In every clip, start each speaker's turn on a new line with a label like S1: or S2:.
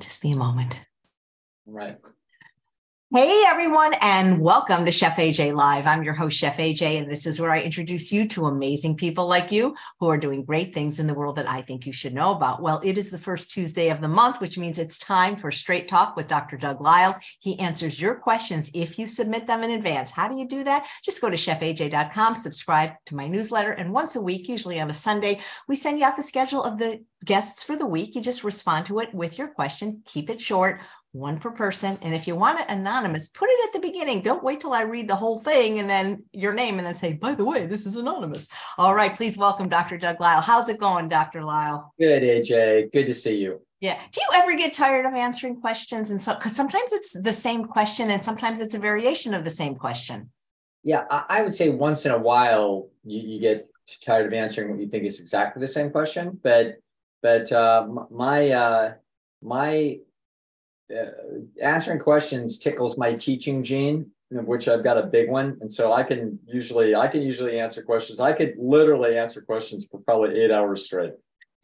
S1: just be a moment.
S2: Right.
S1: Hey, everyone, and welcome to Chef AJ Live. I'm your host, Chef AJ, and this is where I introduce you to amazing people like you who are doing great things in the world that I think you should know about. Well, it is the first Tuesday of the month, which means it's time for Straight Talk with Dr. Doug Lisle. He answers your questions if you submit them in advance. How do you do that? Just go to chefaj.com, subscribe to my newsletter, and once a week, usually on a Sunday, we send you out the schedule of the guests for the week. You just respond to it with your question, keep it short one per person. And if you want it anonymous, put it at the beginning. Don't wait till I read the whole thing and then your name and then say, by the way, this is anonymous. All right. Please welcome Dr. Doug Lisle. How's it going, Dr. Lisle?
S2: Good, AJ. Good to see you.
S1: Yeah. Do you ever get tired of answering questions? And so, because sometimes it's the same question and sometimes it's a variation of the same question.
S2: Yeah. I would say once in a while you, you get tired of answering what you think is exactly the same question. But, but uh, my, uh, my uh, answering questions tickles my teaching gene which I've got a big one. And so I can usually, I can usually answer questions. I could literally answer questions for probably eight hours straight.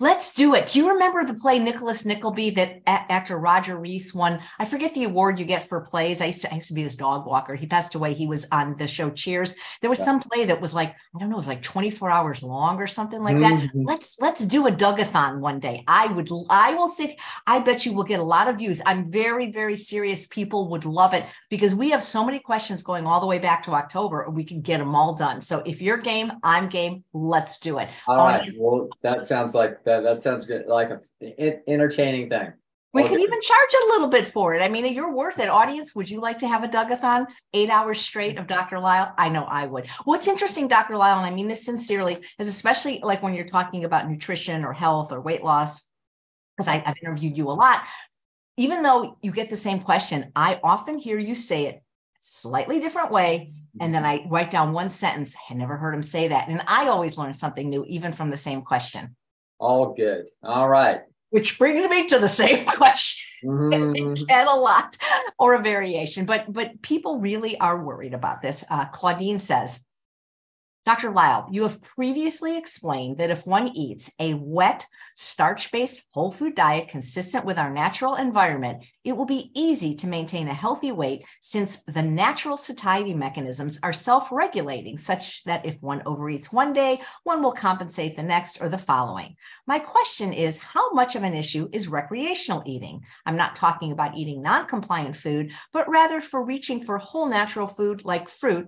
S1: Let's do it. Do you remember the play Nicholas Nickleby that a- actor Roger Rees won? I forget the award you get for plays. I used to I used to be his dog walker. He passed away. He was on the show Cheers. There was yeah. some play that was like I don't know, it was like 24 hours long or something like that. Mm-hmm. Let's let's do a Dougathon one day. I would I will sit. I bet you will get a lot of views. I'm very very serious. People would love it because we have so many questions going all the way back to October. We can get them all done. So if you're game, I'm game. Let's do it.
S2: All right. Well, that sounds like that, that sounds good. Like an entertaining thing.
S1: We could even charge a little bit for it. I mean, you're worth it. Audience, would you like to have a Dougathon, eight hours straight of Dr. Lisle? I know I would. What's interesting, Dr. Lisle, and I mean this sincerely, is especially like when you're talking about nutrition or health or weight loss, because I've interviewed you a lot. Even though you get the same question, I often hear you say it slightly different way. And then I write down one sentence. I never heard him say that. And I always learn something new, even from the same question.
S2: All good. All right.
S1: Which brings me to the same question. Mm-hmm. and a lot or a variation, but but people really are worried about this. Uh, Claudine says, Dr. Lisle, you have previously explained that if one eats a wet, starch based whole food diet consistent with our natural environment, it will be easy to maintain a healthy weight since the natural satiety mechanisms are self regulating, such that if one overeats one day, one will compensate the next or the following. My question is how much of an issue is recreational eating? I'm not talking about eating non compliant food, but rather for reaching for whole natural food like fruit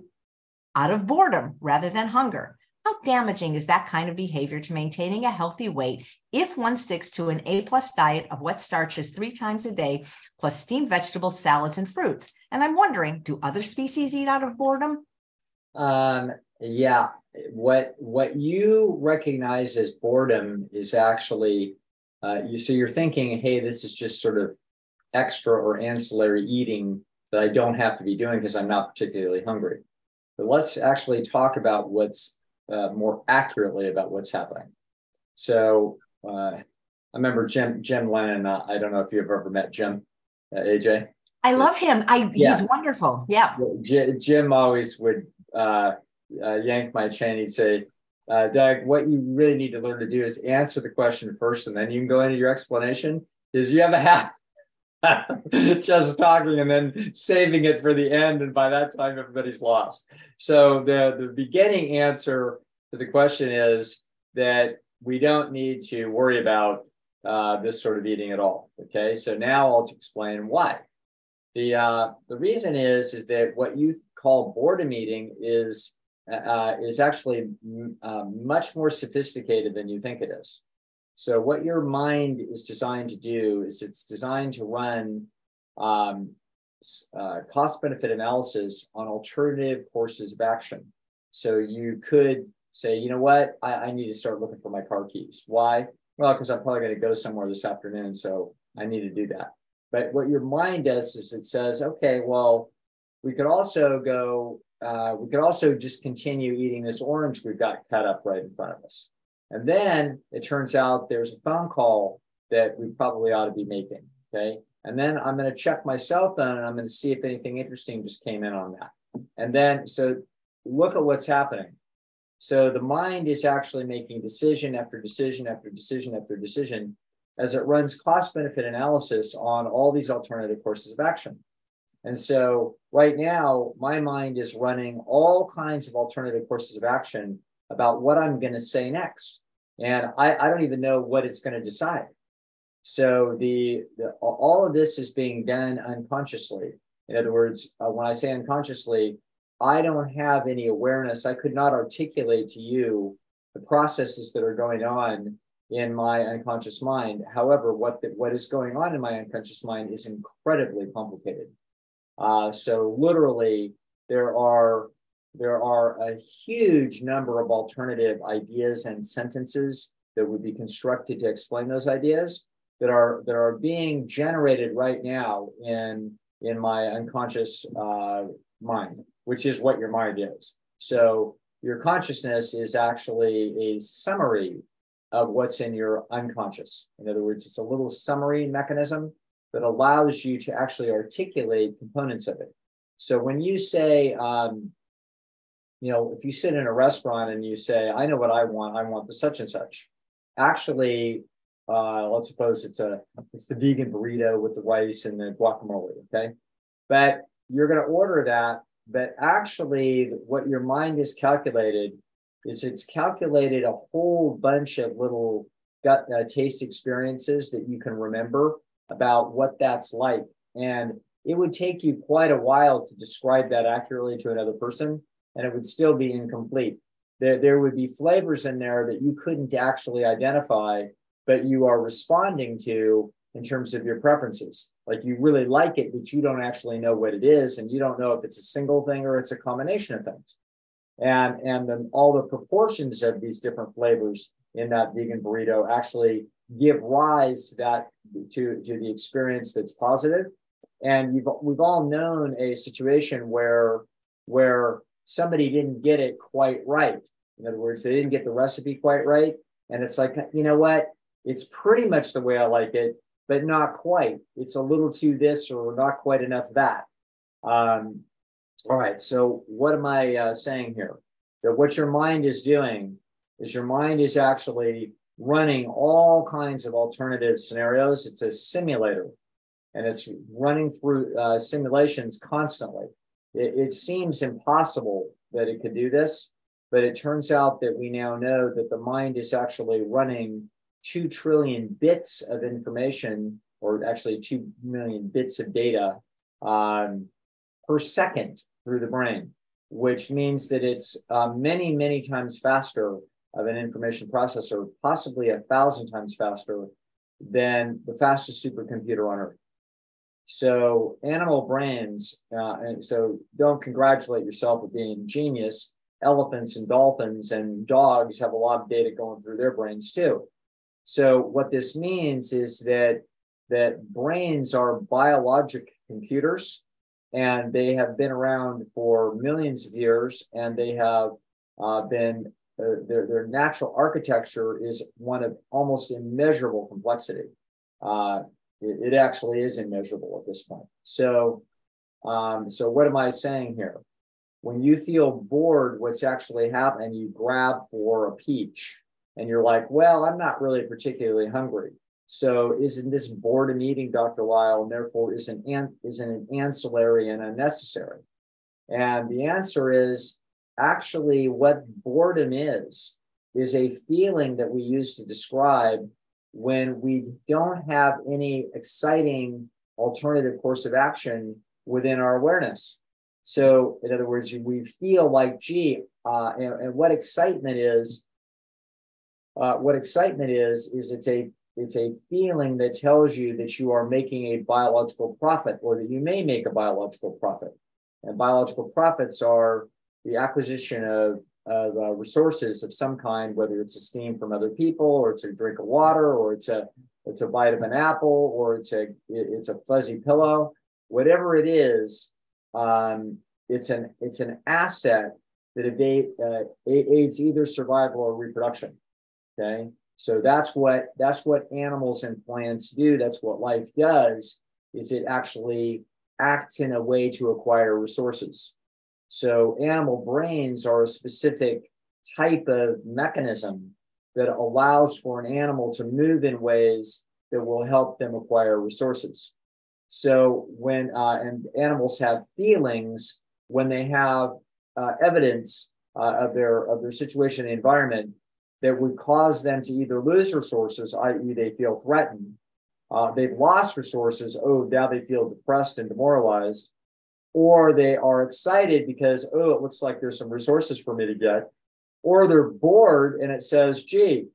S1: out of boredom rather than hunger. How damaging is that kind of behavior to maintaining a healthy weight if one sticks to an A plus diet of wet starches three times a day, plus steamed vegetables, salads, and fruits? And I'm wondering, do other species eat out of boredom?
S2: Um, yeah. What what you recognize as boredom is actually uh, you so you're thinking, hey, this is just sort of extra or ancillary eating that I don't have to be doing because I'm not particularly hungry. But let's actually talk about what's uh, more accurately about what's happening. So uh, I remember Jim Jim Lennon. Uh, I don't know if you've ever met Jim, uh, AJ.
S1: I love him. I yeah. he's wonderful. Yeah.
S2: Jim always would uh, uh, yank my chain. He'd say, "Doug, what you really need to learn to do is answer the question first, and then you can go into your explanation." Is you have a habit just talking and then saving it for the end. And by that time, everybody's lost. So the, the beginning answer to the question is that we don't need to worry about uh, this sort of eating at all. Okay, so now I'll explain why. The uh, the reason is is that what you call boredom eating is uh, is actually uh, much more sophisticated than you think it is. So what your mind is designed to do is it's designed to run um, uh, cost benefit analysis on alternative courses of action. So you could say, you know what, I, I need to start looking for my car keys. Why? Well, because I'm probably going to go somewhere this afternoon, so I need to do that. But what your mind does is it says, okay, well, we could also go, uh, we could also just continue eating this orange we've got cut up right in front of us. And then it turns out there's a phone call that we probably ought to be making. Okay. And then I'm going to check my cell phone and I'm going to see if anything interesting just came in on that. And then, so look at what's happening. So the mind is actually making decision after decision after decision after decision as it runs cost benefit analysis on all these alternative courses of action. And so right now, my mind is running all kinds of alternative courses of action about what I'm going to say next. And I, I don't even know what it's going to decide. So the, the, all of this is being done unconsciously. In other words, uh, when I say unconsciously, I don't have any awareness. I could not articulate to you the processes that are going on in my unconscious mind. However, what the, what is going on in my unconscious mind is incredibly complicated. Uh, so literally, there are there are a huge number of alternative ideas and sentences that would be constructed to explain those ideas that are that are being generated right now in in my unconscious uh, mind, which is what your mind is. So your consciousness is actually a summary of what's in your unconscious. In other words, it's a little summary mechanism that allows you to actually articulate components of it. So when you say, um, you know, if you sit in a restaurant and you say, I know what I want, I want the such and such. Actually, uh, let's suppose it's a it's the vegan burrito with the rice and the guacamole, okay? But you're going to order that, but actually, what your mind is calculated is it's calculated a whole bunch of little gut uh, taste experiences that you can remember about what that's like, and it would take you quite a while to describe that accurately to another person, and it would still be incomplete. There, there would be flavors in there that you couldn't actually identify but you are responding to in terms of your preferences. Like you really like it, but you don't actually know what it is, and you don't know if it's a single thing or it's a combination of things. And and then all the proportions of these different flavors in that vegan burrito actually give rise to that to, to the experience that's positive. And you've we've all known a situation where where somebody didn't get it quite right. In other words, they didn't get the recipe quite right. And it's like, you know what? It's pretty much the way I like it, but not quite. It's a little too this or not quite enough that. Um, all right. So what am I uh, saying here? That what your mind is doing is your mind is actually running all kinds of alternative scenarios. It's a simulator, and it's running through uh, simulations constantly. It, it seems impossible that it could do this, but it turns out that we now know that the mind is actually running 2 trillion bits of information, or actually 2 million bits of data um, per second through the brain, which means that it's uh, many, many times faster of an information processor, possibly a thousand times faster than the fastest supercomputer on Earth. So animal brains, uh, and so don't congratulate yourself for being genius. Elephants and dolphins and dogs have a lot of data going through their brains too. So what this means is that that brains are biologic computers and they have been around for millions of years and they have uh, been uh, their, their natural architecture is one of almost immeasurable complexity uh, it, it, actually is immeasurable at this point so um, so what am i saying here when you feel bored what's actually happening you grab for a peach and you're like, well, I'm not really particularly hungry. So isn't this boredom eating, Dr. Lisle, and therefore isn't an, isn't an ancillary and unnecessary? And the answer is actually what boredom is, is a feeling that we use to describe when we don't have any exciting alternative course of action within our awareness. So, in other words, we feel like, gee, uh, and, and what excitement is uh, what excitement is is it's a it's a feeling that tells you that you are making a biological profit or that you may make a biological profit and biological profits are the acquisition of, of uh, resources of some kind whether it's a steam from other people or it's a drink of water or it's a it's a bite of an apple or it's a it's a fuzzy pillow whatever it is um, it's an it's an asset that uh, aids either survival or reproduction Okay. So that's what that's what animals and plants do. That's what life does, is it actually acts in a way to acquire resources. So animal brains are a specific type of mechanism that allows for an animal to move in ways that will help them acquire resources. So when uh, and animals have feelings when they have uh, evidence uh, of their of their situation the environment that would cause them to either lose resources, i.e., they feel threatened, uh, they've lost resources, oh, now they feel depressed and demoralized, or they are excited because oh, it looks like there's some resources for me to get, or they're bored and it says, gee,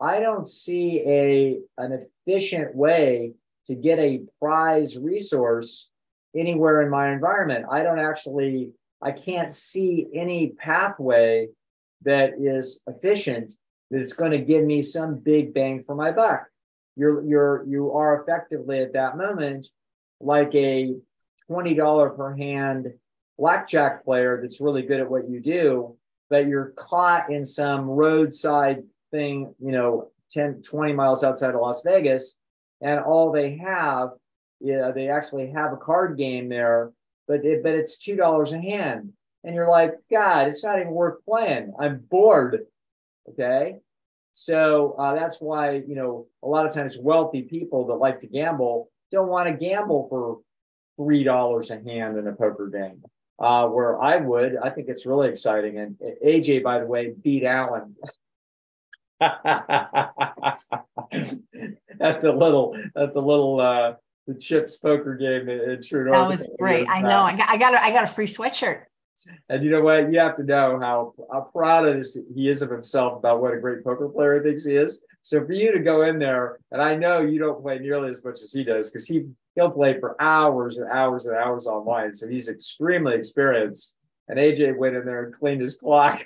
S2: I don't see a an efficient way to get a prize resource anywhere in my environment. I don't actually, I can't see any pathway that is efficient that it's going to give me some big bang for my buck. You're you're you are effectively at that moment like a $20 per hand blackjack player that's really good at what you do, but you're caught in some roadside thing, you know, 10, 20 miles outside of Las Vegas, and all they have, yeah, they actually have a card game there, but it, but it's two dollars a hand, and you're like, God, it's not even worth playing. I'm bored. Okay, so uh, that's why you know a lot of times wealthy people that like to gamble don't want to gamble for three dollars a hand in a poker game. Uh, where I would, I think it's really exciting. And AJ, by the way, beat Alan at the little at the little uh the chips poker game in True
S1: North. That was great. I know. I got I got a, I got a free sweatshirt.
S2: And you know what? You have to know how, how proud of he is of himself about what a great poker player he thinks he is. So for you to go in there, and I know you don't play nearly as much as he does, because he he'll play for hours and hours and hours online. So he's extremely experienced. And AJ went in there and cleaned his clock.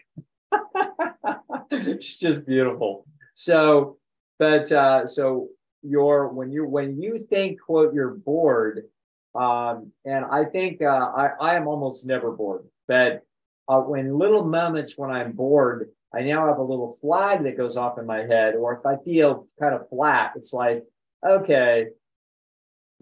S2: it's just beautiful. So, but uh, so you're when you when you think quote you're bored, um, and I think uh, I I am almost never bored. But uh, when little moments when I'm bored, I now have a little flag that goes off in my head, or if I feel kind of flat, it's like okay,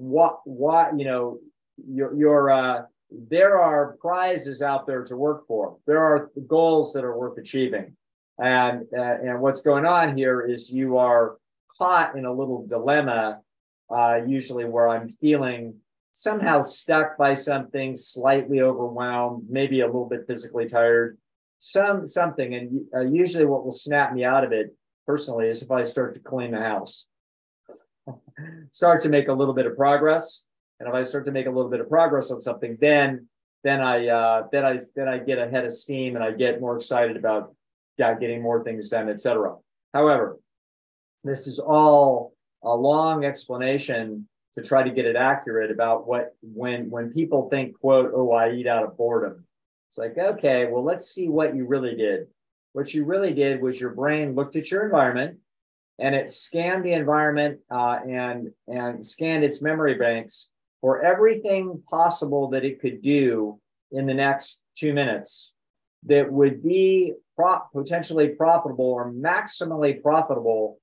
S2: what what you know your your uh, there are prizes out there to work for. There are goals that are worth achieving. And, uh, and what's going on here is you are caught in a little dilemma, uh, usually where I'm feeling somehow stuck by something, slightly overwhelmed, maybe a little bit physically tired, some something. And uh, usually, what will snap me out of it personally is if I start to clean the house, start to make a little bit of progress, and if I start to make a little bit of progress on something, then then I uh, then I then I get ahead of steam and I get more excited about yeah, getting more things done, etc. However, this is all a long explanation to try to get it accurate about what when when people think quote oh I eat out of boredom. It's like okay, well let's see what you really did. What you really did was your brain looked at your environment and it scanned the environment uh, and and scanned its memory banks for everything possible that it could do in the next two minutes that would be pro- potentially profitable or maximally profitable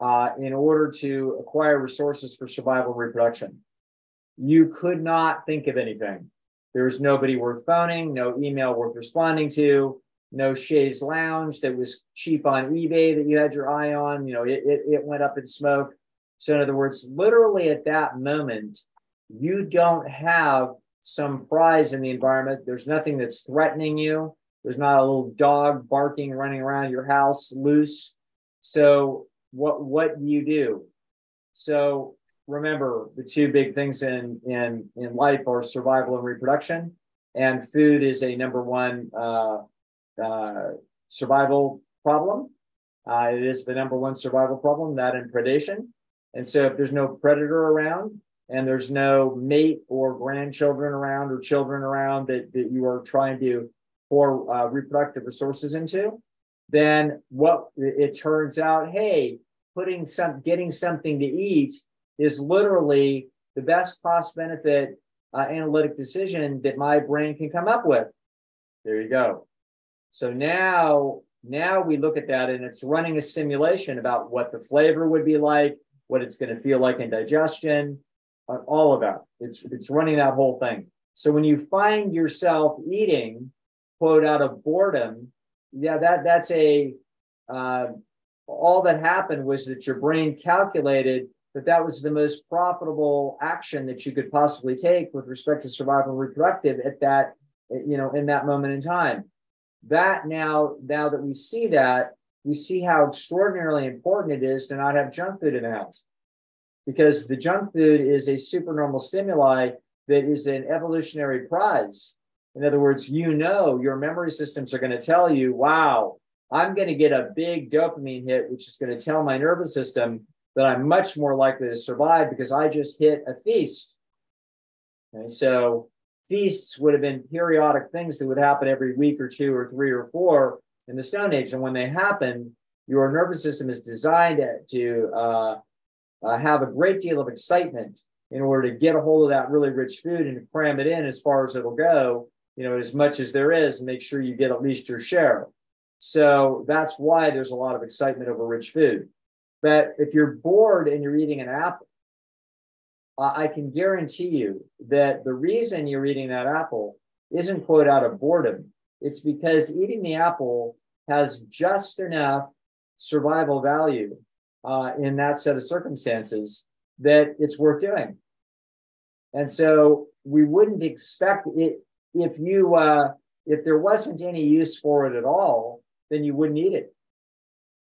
S2: uh, in order to acquire resources for survival reproduction. You could not think of anything. There was nobody worth phoning, no email worth responding to, no Chaise Lounge that was cheap on eBay that you had your eye on. You know, it, it, it went up in smoke. So, in other words, literally at that moment, you don't have some prize in the environment. There's nothing that's threatening you. There's not a little dog barking, running around your house loose. So what what do you do? So remember the two big things in in in life are survival and reproduction, and food is a number one uh, uh, survival problem. Uh, it is the number one survival problem, that and predation. And so if there's no predator around and there's no mate or grandchildren around or children around that, that you are trying to pour uh, reproductive resources into, then what it turns out, hey, putting some, getting something to eat is literally the best cost benefit uh, analytic decision that my brain can come up with. There you go. So now, now we look at that and it's running a simulation about what the flavor would be like, what it's going to feel like in digestion, uh, all of that. It's it's running that whole thing. So when you find yourself eating quote out of boredom, yeah, that that's a uh, all that happened was that your brain calculated that that was the most profitable action that you could possibly take with respect to survival and reproductive at that, you know, in that moment in time. That now, now that we see that, we see how extraordinarily important it is to not have junk food in the house. Because the junk food is a supernormal stimuli that is an evolutionary prize. In other words, you know your memory systems are going to tell you, wow, I'm going to get a big dopamine hit, which is going to tell my nervous system that I'm much more likely to survive because I just hit a feast. So feasts would have been periodic things that would happen every week or two or three or four in the Stone Age. And when they happen, your nervous system is designed to uh, uh, have a great deal of excitement in order to get a hold of that really rich food and cram it in as far as it'll go, you know, as much as there is, and make sure you get at least your share. So that's why there's a lot of excitement over rich food. But if you're bored and you're eating an apple, I can guarantee you that the reason you're eating that apple isn't quote out of boredom. It's because eating the apple has just enough survival value uh, in that set of circumstances that it's worth doing. And so we wouldn't expect it if you uh, if there wasn't any use for it at all, then you wouldn't eat it.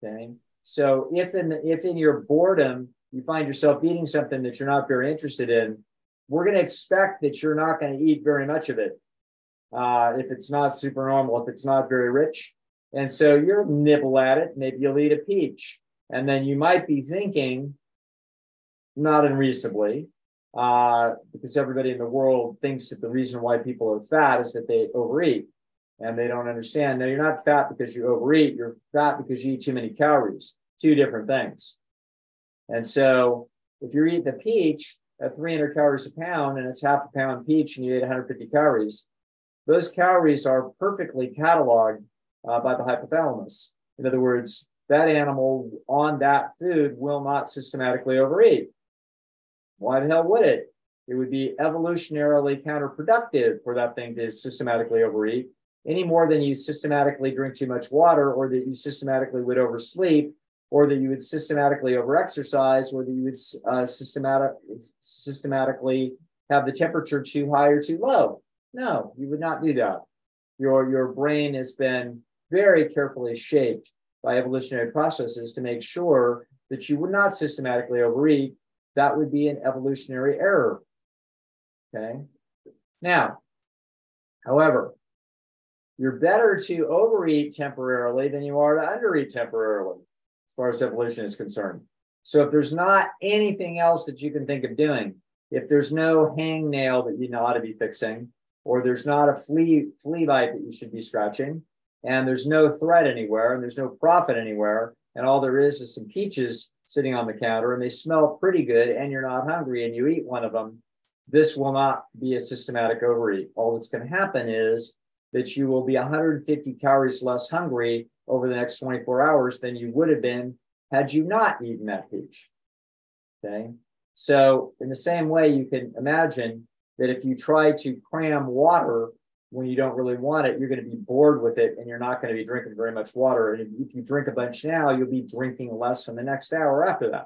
S2: Okay. So if in the, if in your boredom you find yourself eating something that you're not very interested in, we're going to expect that you're not going to eat very much of it. Uh, if it's not super normal, if it's not very rich. And so you'll nibble at it. Maybe you'll eat a peach. And then you might be thinking, not unreasonably, uh, because everybody in the world thinks that the reason why people are fat is that they overeat and they don't understand. No, you're not fat because you overeat. You're fat because you eat too many calories. Two different things. And so if you're eating a peach at 300 calories a pound and it's half a pound peach and you ate 150 calories, those calories are perfectly cataloged uh, by the hypothalamus. In other words, that animal on that food will not systematically overeat. Why the hell would it? It would be evolutionarily counterproductive for that thing to systematically overeat any more than you systematically drink too much water or that you systematically would oversleep or that you would systematically overexercise or that you would uh, systematic, systematically have the temperature too high or too low. No, you would not do that. Your, your brain has been very carefully shaped by evolutionary processes to make sure that you would not systematically overeat. That would be an evolutionary error. Okay. Now, however, you're better to overeat temporarily than you are to undereat temporarily, far as evolution is concerned. So if there's not anything else that you can think of doing, if there's no hangnail that you know how to be fixing, or there's not a flea flea bite that you should be scratching, and there's no threat anywhere, and there's no profit anywhere, and all there is is some peaches sitting on the counter, and they smell pretty good, and you're not hungry, and you eat one of them, this will not be a systematic overeat. All that's going to happen is that you will be 150 calories less hungry over the next 24 hours than you would have been had you not eaten that peach. Okay. So, in the same way, you can imagine that if you try to cram water when you don't really want it, you're going to be bored with it and you're not going to be drinking very much water. And if you drink a bunch now, you'll be drinking less in the next hour after that.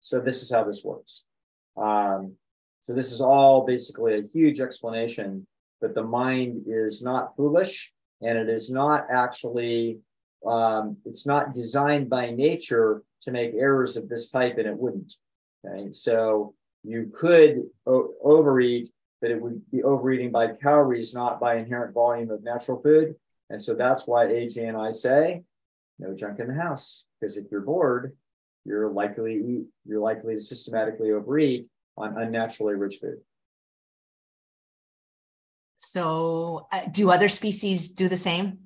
S2: So, this is how this works. Um, so, this is all basically a huge explanation that the mind is not foolish and it is not actually um, it's not designed by nature to make errors of this type and it wouldn't okay? So you could o- overeat but it would be overeating by calories not by inherent volume of natural food. And so that's why aj and i say no junk in the house because if you're bored you're likely eat you're likely to systematically overeat on unnaturally rich food
S1: so, uh, do other species do the same?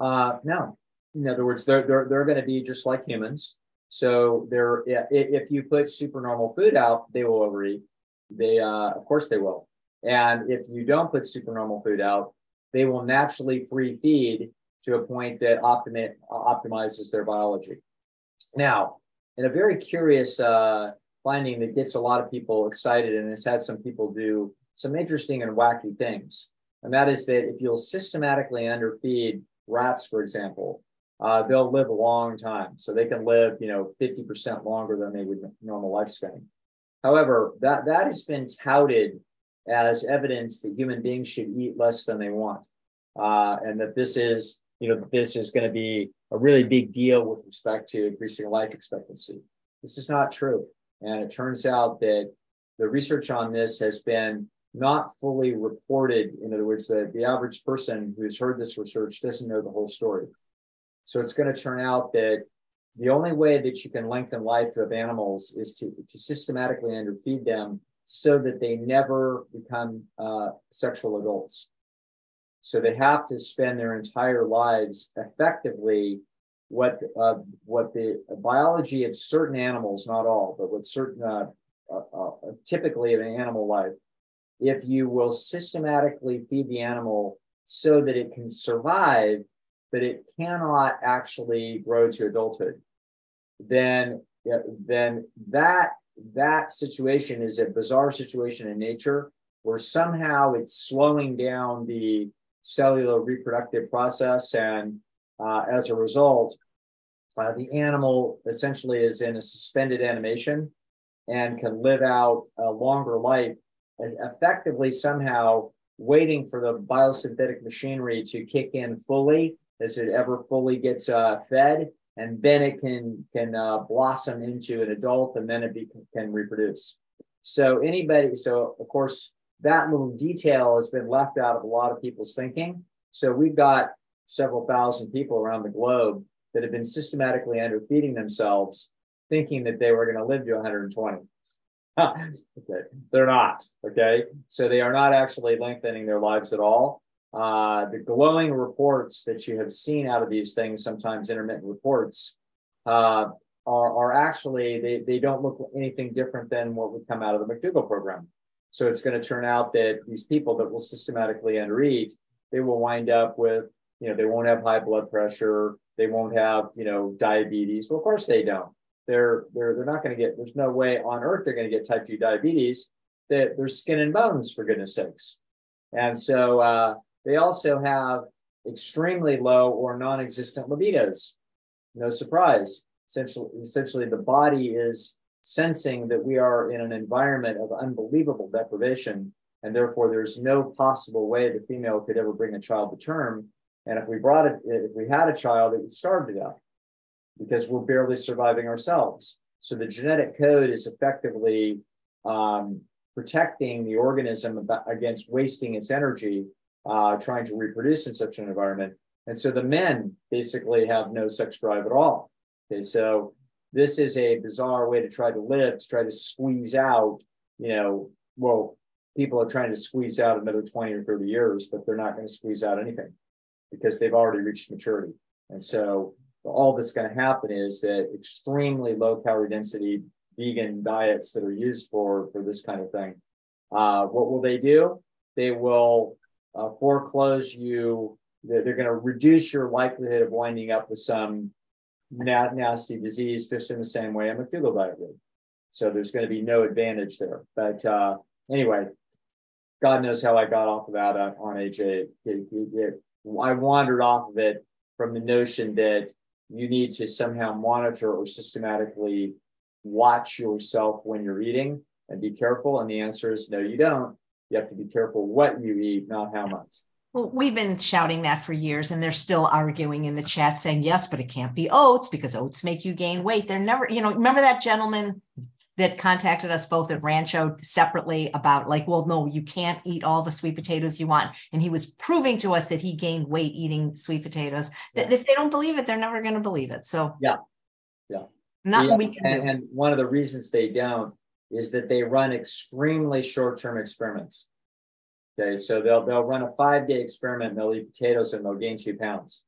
S2: Uh, no. In other words, they're they're they're going to be just like humans. So they're if you put supernormal food out, they will overeat. They uh, of course they will. And if you don't put supernormal food out, they will naturally free feed to a point that optimi- optimizes their biology. Now, in a very curious uh, finding that gets a lot of people excited and has had some people do some interesting and wacky things. And that is that if you'll systematically underfeed rats, for example, uh, they'll live a long time. So they can live, you know, 50% longer than they would normal lifespan. However, that, that has been touted as evidence that human beings should eat less than they want. Uh, and that this is, you know, this is going to be a really big deal with respect to increasing life expectancy. This is not true. And it turns out that the research on this has been not fully reported. In other words, the, the average person who's heard this research doesn't know the whole story. So it's going to turn out that the only way that you can lengthen life of animals is to, to systematically underfeed them so that they never become uh, sexual adults. So they have to spend their entire lives effectively what uh, what the biology of certain animals, not all, but what certain uh, uh, uh, typically of an animal life, if you will systematically feed the animal so that it can survive, but it cannot actually grow to adulthood, then then that that situation is a bizarre situation in nature where somehow it's slowing down the cellular reproductive process. And uh, as a result uh, the animal essentially is in a suspended animation and can live out a longer life effectively somehow waiting for the biosynthetic machinery to kick in fully as it ever fully gets uh, fed and then it can can uh, blossom into an adult and then it be, can reproduce. So anybody so of course that little detail has been left out of a lot of people's thinking. So we've got several thousand people around the globe that have been systematically underfeeding themselves thinking that they were going to live to 120 okay they're not okay so they are not actually lengthening their lives at all uh, the glowing reports that you have seen out of these things, sometimes intermittent reports, uh, are, are actually, they, they don't look anything different than what would come out of the McDougall program. So it's going to turn out that these people that will systematically undereat, they will wind up with, you know, they won't have high blood pressure, they won't have, you know, diabetes. Well, of course they don't. They're they're they're not going to get. There's no way on earth they're going to get type two diabetes. That they're skin and bones for goodness sakes. And so uh, they also have extremely low or non-existent libidos. No surprise. Essentially, essentially, the body is sensing that we are in an environment of unbelievable deprivation, and therefore there's no possible way the female could ever bring a child to term. And if we brought it, if we had a child, it would starve to death because we're barely surviving ourselves. So the genetic code is effectively um, protecting the organism against wasting its energy uh, trying to reproduce in such an environment. And so the men basically have no sex drive at all. Okay, so this is a bizarre way to try to live, to try to squeeze out, you know, well, people are trying to squeeze out another 20 or 30 years, but they're not going to squeeze out anything because they've already reached maturity. And so all that's going to happen is that extremely low calorie density vegan diets that are used for, for this kind of thing. Uh, what will they do? They will uh, foreclose you. They're, they're going to reduce your likelihood of winding up with some na- nasty disease just in the same way I'm a McDougall diet would. So there's going to be no advantage there. But uh, anyway, God knows how I got off of that on, on AJ. I wandered off of it from the notion that you need to somehow monitor or systematically watch yourself when you're eating and be careful. And the answer is no, you don't you have to be careful what you eat, not how much.
S1: Well, we've been shouting that for years, and they're still arguing in the chat saying, yes, but it can't be oats because oats make you gain weight. They're never, you know, remember that gentleman that contacted us both at Rancho separately about, like, well, no, you can't eat all the sweet potatoes you want. And he was proving to us that he gained weight eating sweet potatoes. That if they don't believe it, they're never going to believe it. So,
S2: yeah. Yeah.
S1: Nothing
S2: yeah.
S1: we can
S2: and,
S1: do.
S2: And one of the reasons they don't is that they run extremely short-term experiments. Okay, so they'll they'll run a five-day experiment and they'll eat potatoes and they'll gain two pounds.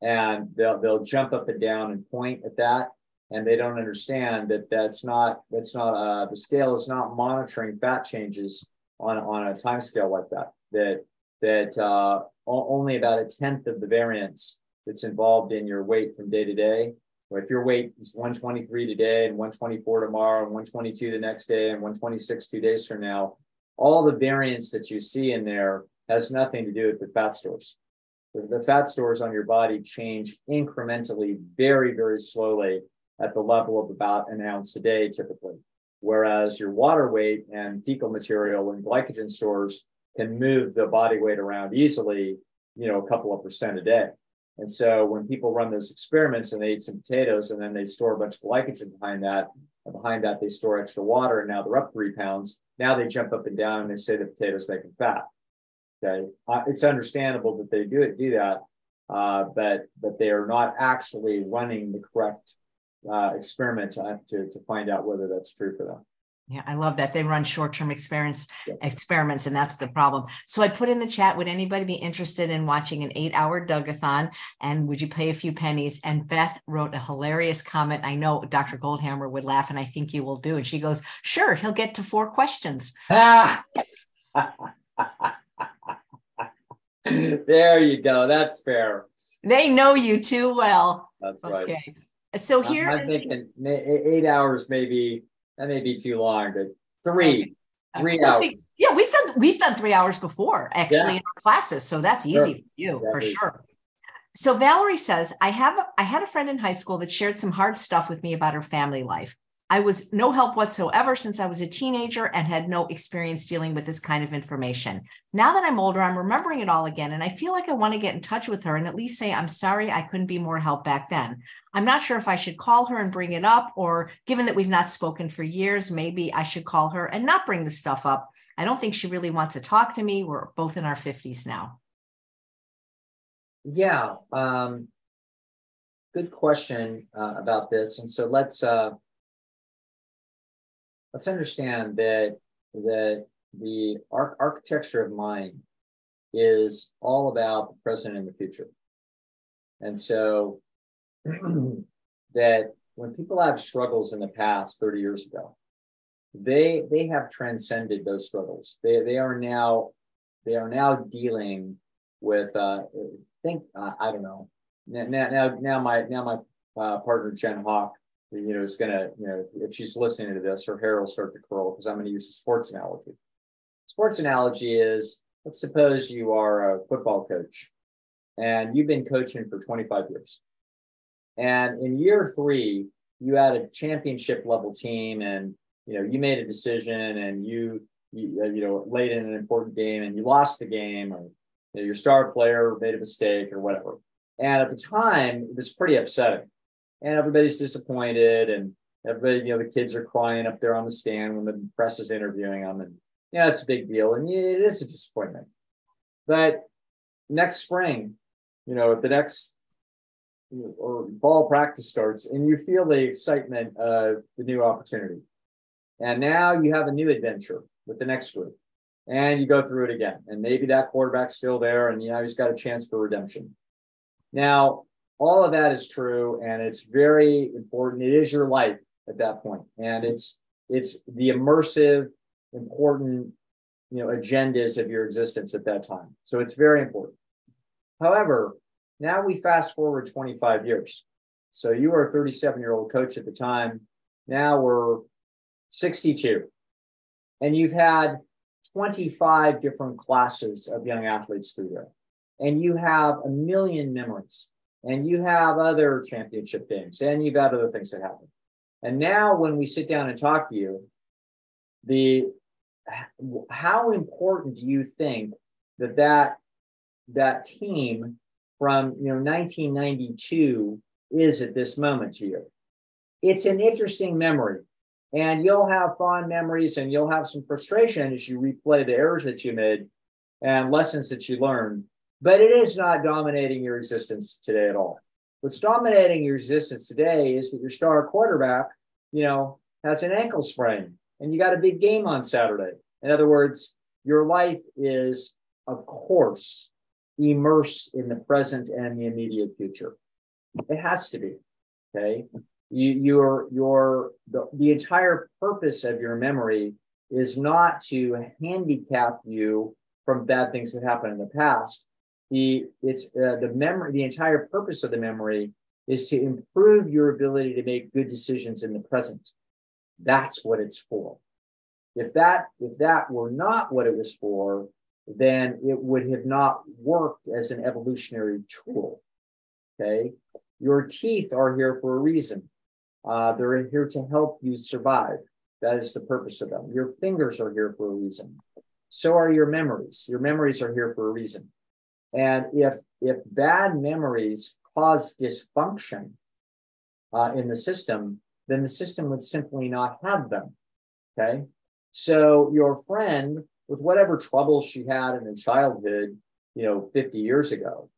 S2: And they'll they'll jump up and down and point at that. And they don't understand that that's not that's not uh, the scale is not monitoring fat changes on on a time scale like that. That that uh, only about a tenth of the variance that's involved in your weight from day to day if your weight is 123 today and 124 tomorrow and 122 the next day and 126 two days from now, all the variance that you see in there has nothing to do with the fat stores. The fat stores on your body change incrementally, very, very slowly at the level of about an ounce a day, typically. Whereas your water weight and fecal material and glycogen stores can move the body weight around easily, you know, a couple of percent a day. And so when people run those experiments and they eat some potatoes and then they store a bunch of glycogen behind that, and behind that they store extra water, and now they're up three pounds. Now they jump up and down and they say the potatoes make them fat. Okay, uh, it's understandable that they do it, do that, uh, but but they are not actually running the correct uh, experiment to, to to find out whether that's true for them.
S1: Yeah, I love that. They run short-term experience yeah. experiments, and that's the problem. So I put in the chat, would anybody be interested in watching an eight-hour Dougathon? And would you pay a few pennies? And Beth wrote a hilarious comment. I know Dr. Goldhamer would laugh, and I think you will do. And she goes, sure, he'll get to four questions. Ah. there
S2: you go. That's fair.
S1: They know you too well.
S2: That's right.
S1: So here
S2: I'm, I'm thinking eight hours maybe that may be too long, but three, okay. Uh, three hours. Think,
S1: yeah, we've done we've done three hours before actually yeah. in our classes, so that's easy sure. for you for sure. So Valerie says, I have I had a friend in high school that shared some hard stuff with me about her family life. I was no help whatsoever since I was a teenager and had no experience dealing with this kind of information. Now that I'm older, I'm remembering it all again, and I feel like I want to get in touch with her and at least say, I'm sorry I couldn't be more help back then. I'm not sure if I should call her and bring it up, or given that we've not spoken for years, maybe I should call her and not bring the stuff up. I don't think she really wants to talk to me. We're both in our 50s now.
S2: Yeah. Um, good question uh, about this. And so let's. Uh, let's understand that that the arch- architecture of mind is all about the present and the future. And so that when people have struggles in the past 30 years ago, they they have transcended those struggles. They they are now they are now dealing with uh think uh, I don't know now now now my now my uh, partner Jen Howk you know, is going to, you know, if she's listening to this, her hair will start to curl because I'm going to use a sports analogy. Sports analogy is let's suppose you are a football coach and you've been coaching for 25 years. And in year three, you had a championship level team and, you know, you made a decision and you, you, uh, you know, late in an important game and you lost the game or you know, your star player made a mistake or whatever. And at the time, it was pretty upsetting and everybody's disappointed and everybody, you know, the kids are crying up there on the stand when the press is interviewing them. And yeah, it's a big deal. And it is a disappointment. But next spring, you know, the next or ball practice starts and you feel the excitement of the new opportunity. And now you have a new adventure with the next group. And you go through it again. And maybe that quarterback's still there and you know he's got a chance for redemption. Now, all of that is true and it's very important. It is your life at that point and it's it's the immersive important you know agendas of your existence at that time. So it's very important. However now we fast forward 25 years. So you were a 37 year old coach at the time. Now we're 62 and you've had 25 different classes of young athletes through there. And you have a million memories and you have other championship games and you've got other things that happen. And now when we sit down and talk to you, the how important do you think that that that team from you know 1992 is at this moment to you? It's an interesting memory. And you'll have fond memories and you'll have some frustration as you replay the errors that you made and lessons that you learned but it is not dominating your existence today at all. What's dominating your existence today is that your star quarterback, you know, has an ankle sprain and you got a big game on Saturday. In other words, your life is, of course, immersed in the present and the immediate future. It has to be. Okay. You, your your the, the entire purpose of your memory is not to handicap you from bad things that happened in the past, the it's uh, the memory the entire purpose of the memory is to improve your ability to make good decisions in the present that's what it's for if that if that were not what it was for then it would have not worked as an evolutionary tool. Okay. Your teeth are here for a reason. Uh, they're here to help you survive. That is the purpose of them. Your fingers are here for a reason. So are your memories. Your memories are here for a reason. And if if bad memories cause dysfunction uh, in the system, then the system would simply not have them. Okay. So your friend, with whatever trouble she had in her childhood, you know, 50 years ago,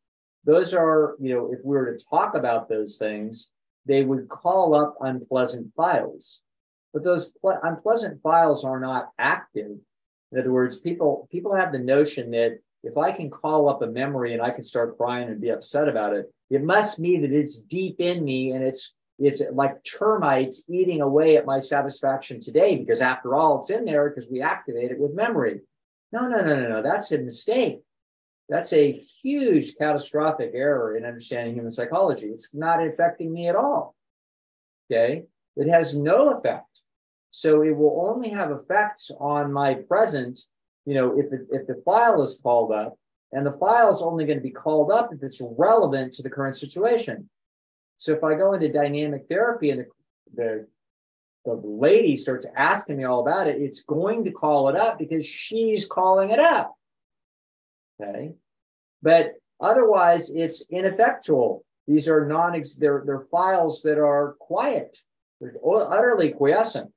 S2: those are, you know, if we were to talk about those things, they would call up unpleasant files. But those ple- unpleasant files are not active. In other words, people people have the notion that if I can call up a memory and I can start crying and be upset about it, it must mean that it's deep in me and it's it's like termites eating away at my satisfaction today because after all it's in there because we activate it with memory. No no no no no. That's a mistake. That's a huge catastrophic error in understanding human psychology. It's not affecting me at all. Okay? It has no effect. So it will only have effects on my present you know if, it, if the file is called up and the file is only going to be called up if it's relevant to the current situation so if I go into dynamic therapy and the, the, the lady starts asking me all about it, it's going to call it up because she's calling it up. Okay. But otherwise, it's ineffectual. These are non they're, they're files that are quiet, they're utterly quiescent.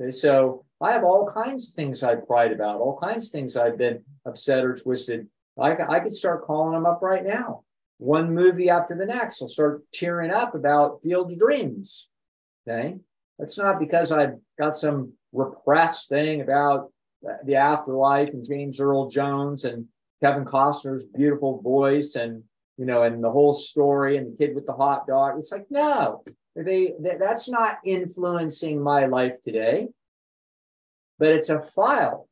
S2: Okay, so I have all kinds of things I've cried about, all kinds of things I've been upset or twisted. I, I could start calling them up right now one movie after the next. I'll start tearing up about Field of Dreams. Okay. That's not because I've got some repressed thing about the afterlife and James Earl Jones and Kevin Costner's beautiful voice and you know and the whole story and the kid with the hot dog. It's like no, they, they that's not influencing my life today. But it's a file.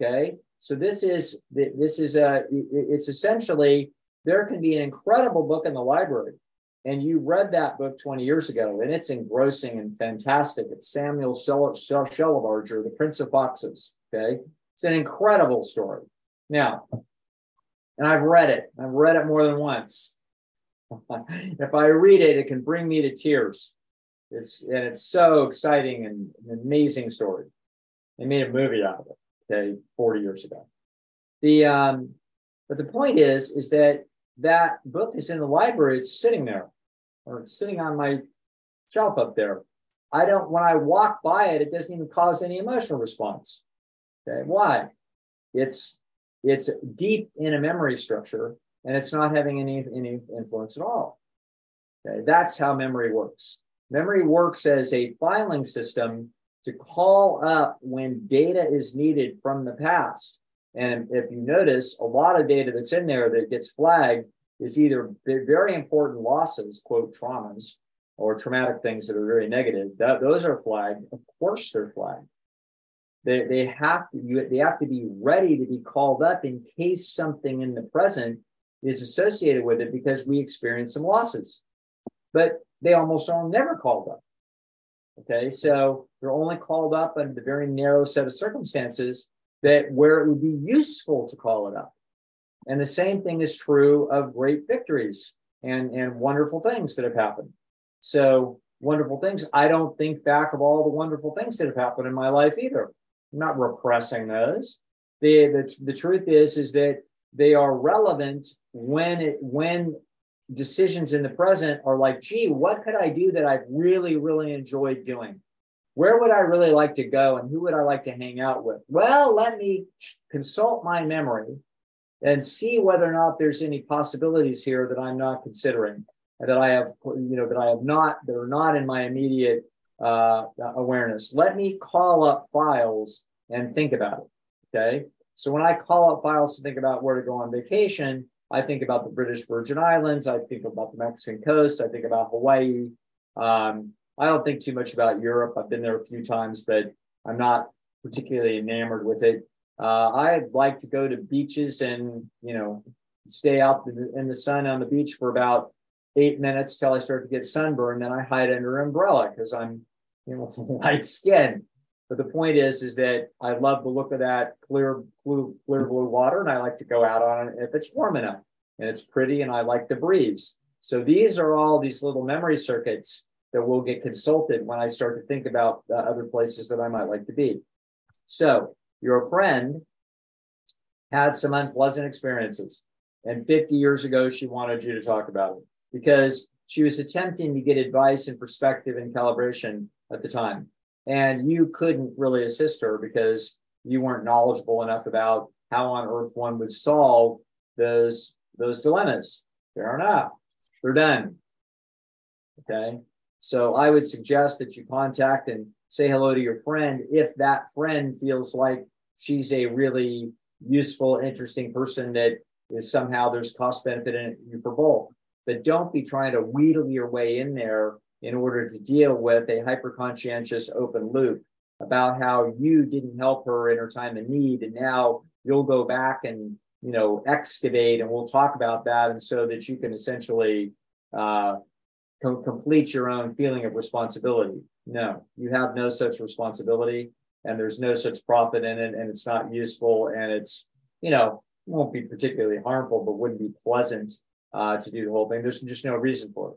S2: Okay. So this is this is a it's essentially there can be an incredible book in the library. And you read that book 20 years ago, and it's engrossing and fantastic. It's Samuel Shellabarger, The Prince of Foxes. Okay. It's an incredible story. Now, and I've read it, I've read it more than once. if I read it, it can bring me to tears. It's and it's so exciting and an amazing story. They made a movie out of it, okay, 40 years ago. The um, but the point is, is that that book is in the library, it's sitting there or it's sitting on my shelf up there. I don't, when I walk by it, it doesn't even cause any emotional response. Okay. Why? It's it's deep in a memory structure and it's not having any, any influence at all. Okay. That's how memory works. Memory works as a filing system to call up when data is needed from the past. And if you notice, a lot of data that's in there that gets flagged is either very important losses, quote, traumas, or traumatic things that are very negative. That, those are flagged. Of course, they're flagged. They, they have to you, they have to be ready to be called up in case something in the present is associated with it because we experience some losses. But they almost are never called up. Okay, so they're only called up under the very narrow set of circumstances that where it would be useful to call it up. And the same thing is true of great victories and, and wonderful things that have happened. So, wonderful things. I don't think back of all the wonderful things that have happened in my life either. I'm not repressing those. The, the, the truth is, is that they are relevant when it when decisions in the present are like, gee, what could I do that I've really, really enjoyed doing? where would I really like to go and who would I like to hang out with? Well, let me consult my memory and see whether or not there's any possibilities here that I'm not considering that I have, you know, that I have not, that are not in my immediate uh, awareness. Let me call up files and think about it. Okay. So when I call up files to think about where to go on vacation, I think about the British Virgin Islands. I think about the Mexican coast. I think about Hawaii. Um, I don't think too much about Europe. I've been there a few times, but I'm not particularly enamored with it. Uh, I like to go to beaches and you know stay out in the sun on the beach for about eight minutes till I start to get sunburned. Then I hide under an umbrella because I'm you know light skinned. But the point is, is that I love the look of that clear blue, clear blue water, and I like to go out on it if it's warm enough and it's pretty, and I like the breeze. So these are all these little memory circuits that will get consulted when I start to think about uh, other places that I might like to be. So your friend had some unpleasant experiences, and 50 years ago she wanted you to talk about it because she was attempting to get advice and perspective and calibration at the time and you couldn't really assist her because you weren't knowledgeable enough about how on earth one would solve those those dilemmas. Fair enough. They're done. Okay. So i would suggest that you contact and say hello to your friend if that friend feels like she's a really useful interesting person that is somehow there's cost benefit in you for both. But don't be trying to wheedle your way in there in order to deal with a hyper conscientious open loop about how you didn't help her in her time of need and now you'll go back and you know excavate and we'll talk about that and so that you can essentially uh, com- complete your own feeling of responsibility. No you have no such responsibility and there's no such profit in it and it's not useful and it's you know won't be particularly harmful but wouldn't be pleasant uh, to do the whole thing. There's just no reason for it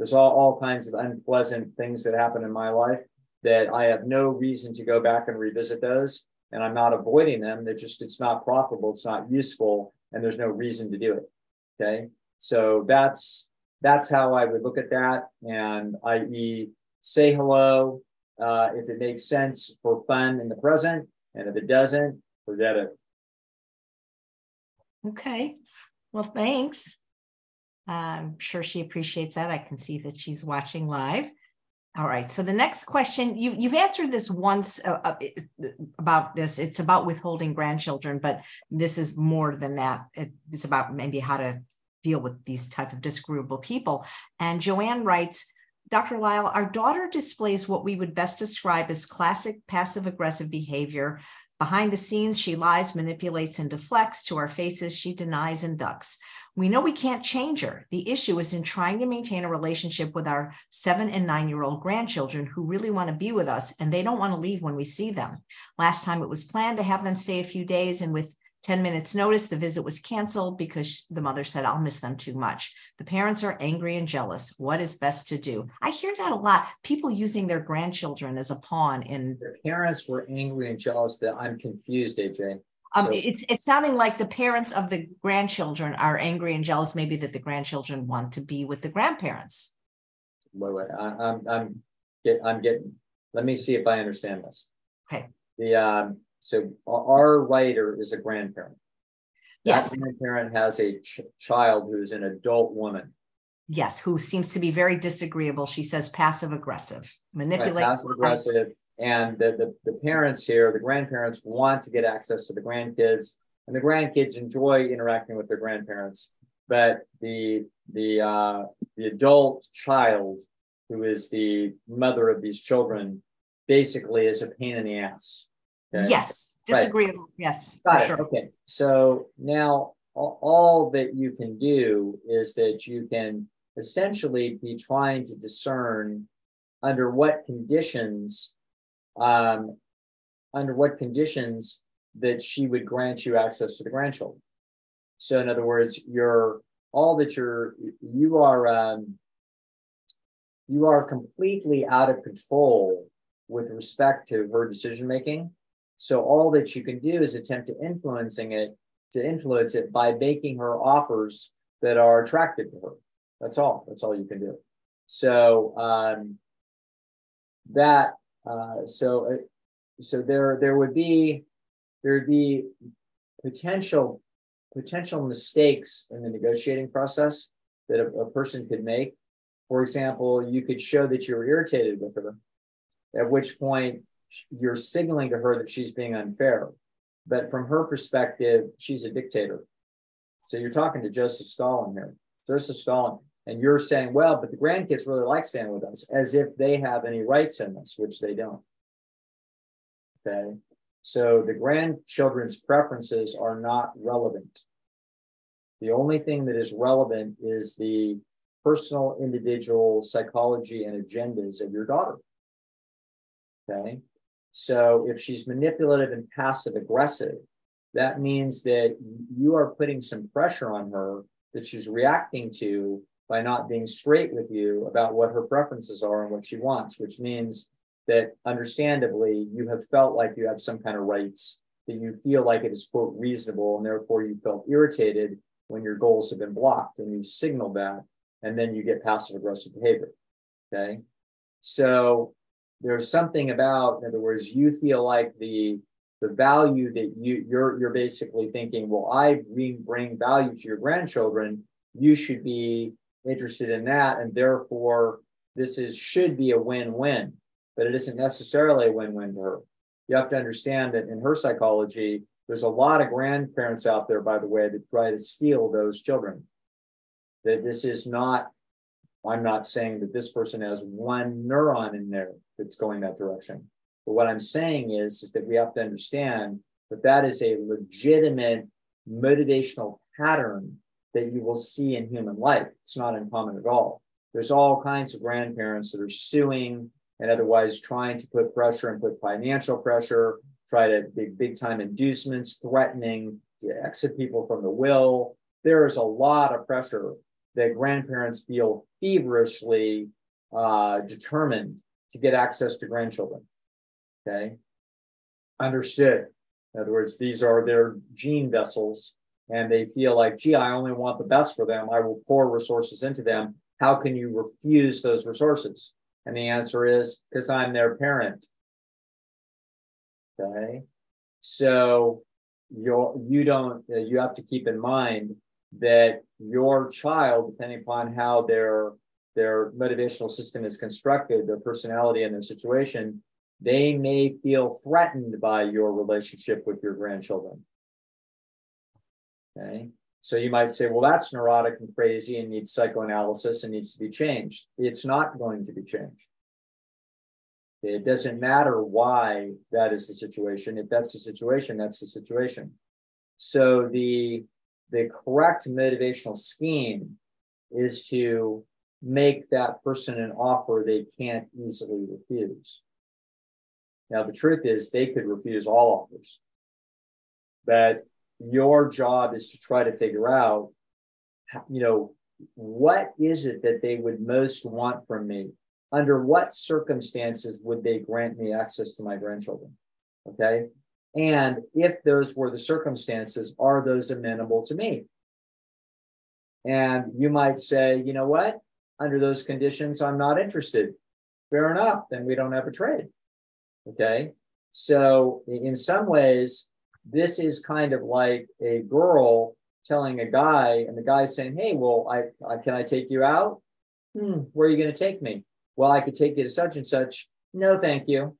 S2: there's all, all kinds of unpleasant things that happen in my life that I have no reason to go back and revisit those. And I'm not avoiding them. They're just, it's not profitable, it's not useful, and there's no reason to do it. Okay. So that's that's how I would look at that. And i.e., say hello uh, if it makes sense for fun in the present. And if it doesn't, forget it.
S1: Okay. Well, thanks. I'm sure she appreciates that. I can see that she's watching live. All right. So the next question, you, you've answered this once uh, uh about this. It's about withholding grandchildren, but this is more than that. It, it's about maybe how to deal with these type of disagreeable people. And Joanne writes, Dr. Lisle, our daughter displays what we would best describe as classic passive aggressive behavior. Behind the scenes, she lies, manipulates, and deflects. To our faces, she denies and ducks. We know we can't change her. The issue is in trying to maintain a relationship with our seven and nine year old grandchildren who really want to be with us and they don't want to leave when we see them. Last time it was planned to have them stay a few days, and with 10 minutes notice the visit was canceled because the mother said i'll miss them too much. The parents are angry and jealous. What is best to do? I hear that a lot. People using their grandchildren as a pawn in
S2: their parents were angry and jealous that i'm confused aj
S1: um, so, it's it's sounding like the parents of the grandchildren are angry and jealous, maybe that the grandchildren want to be with the grandparents.
S2: Wait, wait, I, I'm I'm get I'm getting. Let me see if I understand this.
S1: Okay.
S2: The um, so our writer is a grandparent.
S1: Yes.
S2: That grandparent has a ch- child who is an adult woman.
S1: Yes, who seems to be very disagreeable. She says passive aggressive, manipulates. Right,
S2: passive aggressive and the, the, the parents here, the grandparents want to get access to the grandkids, and the grandkids enjoy interacting with their grandparents. But the the uh, the adult child, who is the mother of these children, basically is a pain in the ass.
S1: Okay? Yes, disagreeable. Right. Yes,
S2: got it. Sure. Okay, so now all, all that you can do is that you can essentially be trying to discern under what conditions um, under what conditions that she would grant you access to the grandchildren. So, in other words, you're all that you're you are um, you are completely out of control with respect to her decision making. So all that you can do is attempt to influencing it to influence it by making her offers that are attractive to her. That's all. That's all you can do. So um, that uh, so, uh, so there there would be there would be potential potential mistakes in the negotiating process that a, a person could make. For example, you could show that you're irritated with her, at which point you're signaling to her that she's being unfair. But from her perspective, she's a dictator. So you're talking to Joseph Stalin here. Joseph Stalin, and you're saying, well, but the grandkids really like staying with us, as if they have any rights in this, which they don't. Okay. So the grandchildren's preferences are not relevant. The only thing that is relevant is the personal, individual psychology and agendas of your daughter. Okay. So if she's manipulative and passive aggressive, that means that you are putting some pressure on her that she's reacting to by not being straight with you about what her preferences are and what she wants, which means that understandably you have felt like you have some kind of rights that you feel like it is quote reasonable and therefore you felt irritated when your goals have been blocked and you signal that and then you get passive aggressive behavior okay? So there's something about in other words you feel like the the value that you you're you're basically thinking well i bring, bring value to your grandchildren you should be interested in that and therefore this is should be a win-win but it isn't necessarily a win-win for her. You have to understand that in her psychology there's a lot of grandparents out there by the way that try to steal those children. That this is not i'm not saying that this person has one neuron in there that's going that direction. But what I'm saying is, is that we have to understand that that is a legitimate motivational pattern that you will see in human life. It's not uncommon at all. There's all kinds of grandparents that are suing and otherwise trying to put pressure and put financial pressure, try to big, big time inducements, threatening to exit people from the will. There is a lot of pressure that grandparents feel feverishly uh, determined to get access to grandchildren. Okay. Understood. In other words, these are their gene vessels, and they feel like, gee, I only want the best for them. I will pour resources into them. How can you refuse those resources? And the answer is because I'm their parent. Okay. So you you don't uh, you have to keep in mind that your child, depending upon how their their motivational system is constructed, their personality and their situation, they may feel threatened by your relationship with your grandchildren. Okay. So you might say, well, that's neurotic and crazy and needs psychoanalysis and needs to be changed. It's not going to be changed. It doesn't matter why that is the situation. If that's the situation, that's the situation. So the the correct motivational scheme is to make that person an offer they can't easily refuse. Now, the truth is, they could refuse all offers. But your job is to try to figure out, you know, what is it that they would most want from me? Under what circumstances would they grant me access to my grandchildren? Okay. And if those were the circumstances, are those amenable to me? And you might say, you know what? Under those conditions, I'm not interested. Fair enough. Then we don't have a trade. Okay. So, in some ways, this is kind of like a girl telling a guy, and the guy saying, Hey, well, I, I can I take you out? Hmm, where are you going to take me? Well, I could take you to such and such. No, thank you.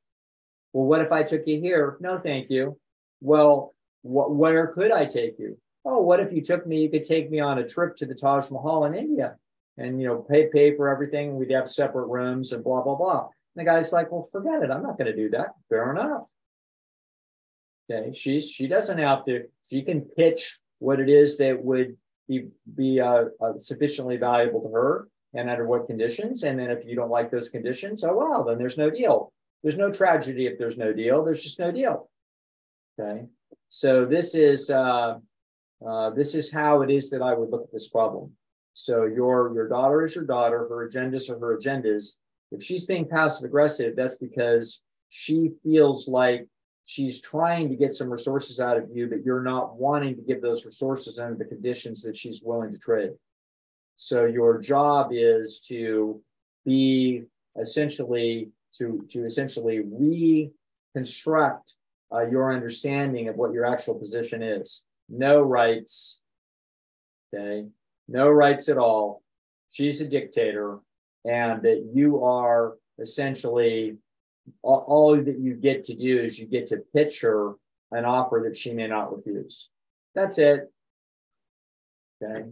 S2: Well, what if I took you here? No, thank you. Well, wh- where could I take you? Oh, what if you took me? You could take me on a trip to the Taj Mahal in India, and you know, pay pay for everything. We'd have separate rooms and blah blah blah. And the guy's like, well, forget it. I'm not going to do that. Fair enough. Okay. She's, she doesn't have to, she can pitch what it is that would be, be uh, uh, sufficiently valuable to her and under what conditions. And then if you don't like those conditions, oh, well, then there's no deal. There's no tragedy if there's no deal. There's just no deal. Okay. So this is, uh, uh, this is how it is that I would look at this problem. So your your daughter is your daughter. Her agendas are her agendas. If she's being passive aggressive, that's because she feels like she's trying to get some resources out of you, but you're not wanting to give those resources under the conditions that she's willing to trade. So your job is to be essentially to to essentially reconstruct uh, your understanding of what your actual position is. No rights. Okay. No rights at all. She's a dictator and that you are essentially all, that you get to do is you get to pitch her an offer that she may not refuse. That's it. Okay.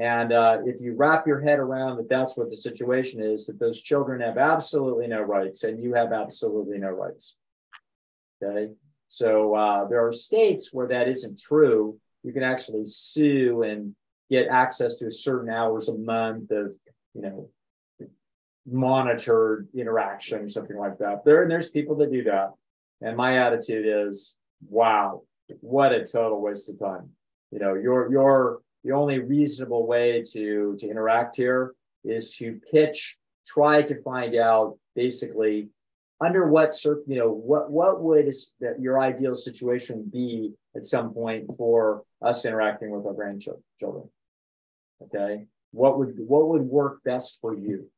S2: And uh, if you wrap your head around that that's what the situation is, that those children have absolutely no rights and you have absolutely no rights. Okay. So uh, there are states where that isn't true. You can actually sue and get access to a certain hours a month of, you know, monitored interaction, or something like that. There and there's people that do that. And my attitude is, wow, what a total waste of time. You know, your your the only reasonable way to to interact here is to pitch, try to find out basically under what cir- you know what what would that your ideal situation be at some point for us interacting with our grandchildren okay what would what would work best for you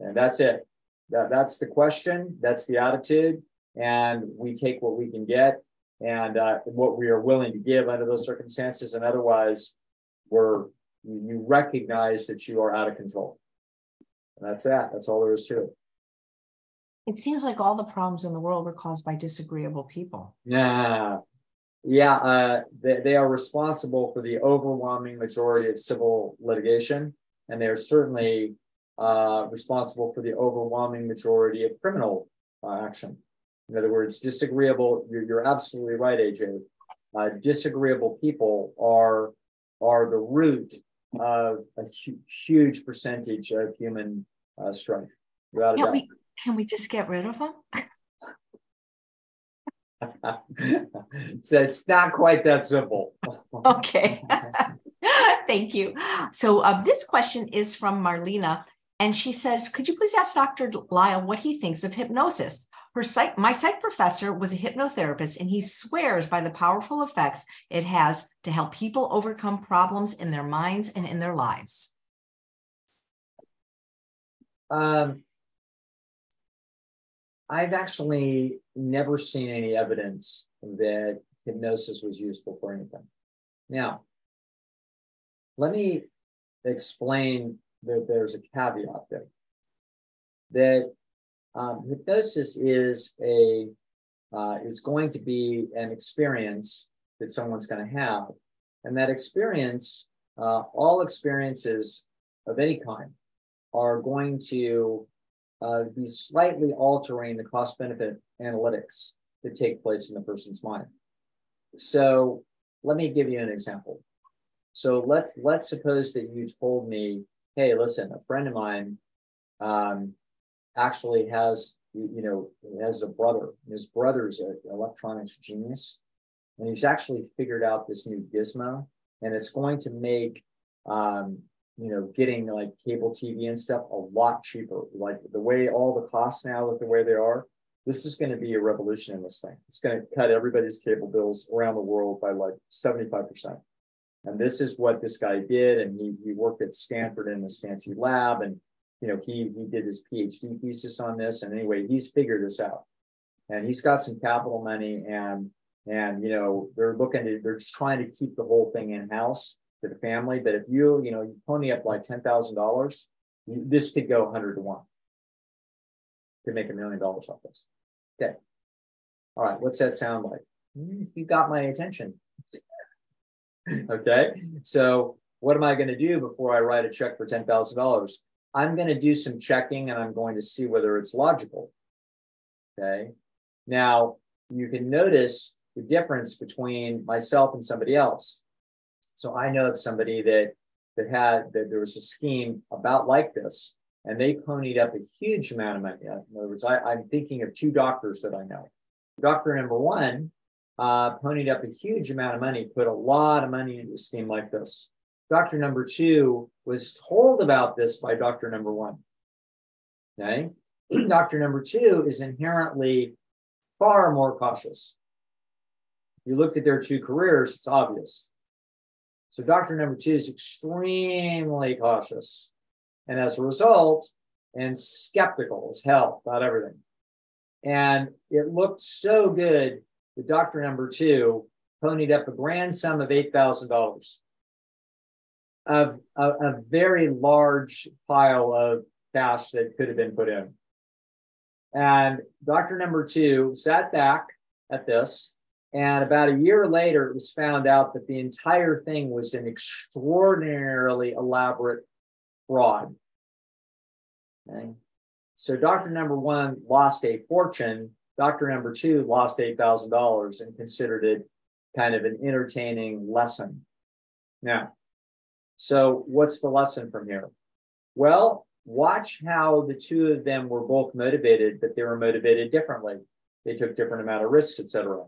S2: and that's it. That, that's the question. That's the attitude. And we take what we can get. And uh, what we are willing to give under those circumstances. And otherwise we're you recognize that you are out of control. And that's that. That's all there is to it.
S1: It seems like all the problems in the world are caused by disagreeable people.
S2: Yeah. Yeah, uh, they, they are responsible for the overwhelming majority of civil litigation, and they are certainly uh, responsible for the overwhelming majority of criminal uh, action. In other words, disagreeable, you're, you're absolutely right, AJ. Uh, disagreeable people are, are the root of a hu- huge percentage of human uh, strife.
S1: Can't we, can we just get rid of them?
S2: so it's not quite that simple.
S1: okay. Thank you. So uh, this question is from Marlena, and she says, "Could you please ask Dr. Lisle what he thinks of hypnosis? Her psych, my psych professor was a hypnotherapist, and he swears by the powerful effects it has to help people overcome problems in their minds and in their lives."
S2: Um, I've actually never seen any evidence that hypnosis was useful for anything. Now, let me explain that there's a caveat there. That um, hypnosis is a uh, is going to be an experience that someone's going to have, and that experience, uh, all experiences of any kind, are going to uh, be slightly altering the cost benefit analytics that take place in the person's mind. So let me give you an example. So let's let's suppose that you told me, hey, listen, a friend of mine um, actually has you know has a brother. His brother's an electronics genius, and he's actually figured out this new gizmo, and it's going to make um, you know, getting like cable TV and stuff a lot cheaper. Like the way all the costs now, with the way they are, this is going to be a revolution in this thing. It's going to cut everybody's cable bills around the world by like 75%. And this is what this guy did. And he, he worked at Stanford in this fancy lab. And, you know, he, he did his PhD thesis on this. And anyway, he's figured this out. And he's got some capital money and, and, you know, they're looking to, they're trying to keep the whole thing in house to the family. But if you, you know, you pony up like ten thousand dollars, this could go hundred to one. To make a million dollars off this. Okay. All right. What's that sound like? Mm, you got my attention. okay. So what am I going to do before I write a check for ten thousand dollars? I'm going to do some checking and I'm going to see whether it's logical. Okay. Now you can notice the difference between myself and somebody else. So I know of somebody that that had that there was a scheme about like this, and they ponied up a huge amount of money. In other words, I, I'm thinking of two doctors that I know. Doctor number one uh, ponied up a huge amount of money, put a lot of money into a scheme like this. Doctor number two was told about this by doctor number one. Okay. doctor number two is inherently far more cautious. You looked at their two careers, it's obvious. So doctor number two is extremely cautious. And as a result, and skeptical as hell about everything. And it looked so good that doctor number two ponied up a grand sum of $8,000 of a, a very large pile of cash that could have been put in. And doctor number two sat back at this and about a year later, it was found out that the entire thing was an extraordinarily elaborate fraud. Okay. So doctor number one lost a fortune. Doctor number two lost $8,000 and considered it kind of an entertaining lesson. Now, so what's the lesson from here? Well, watch how the two of them were both motivated, but they were motivated differently. they took different amount of risks, etc.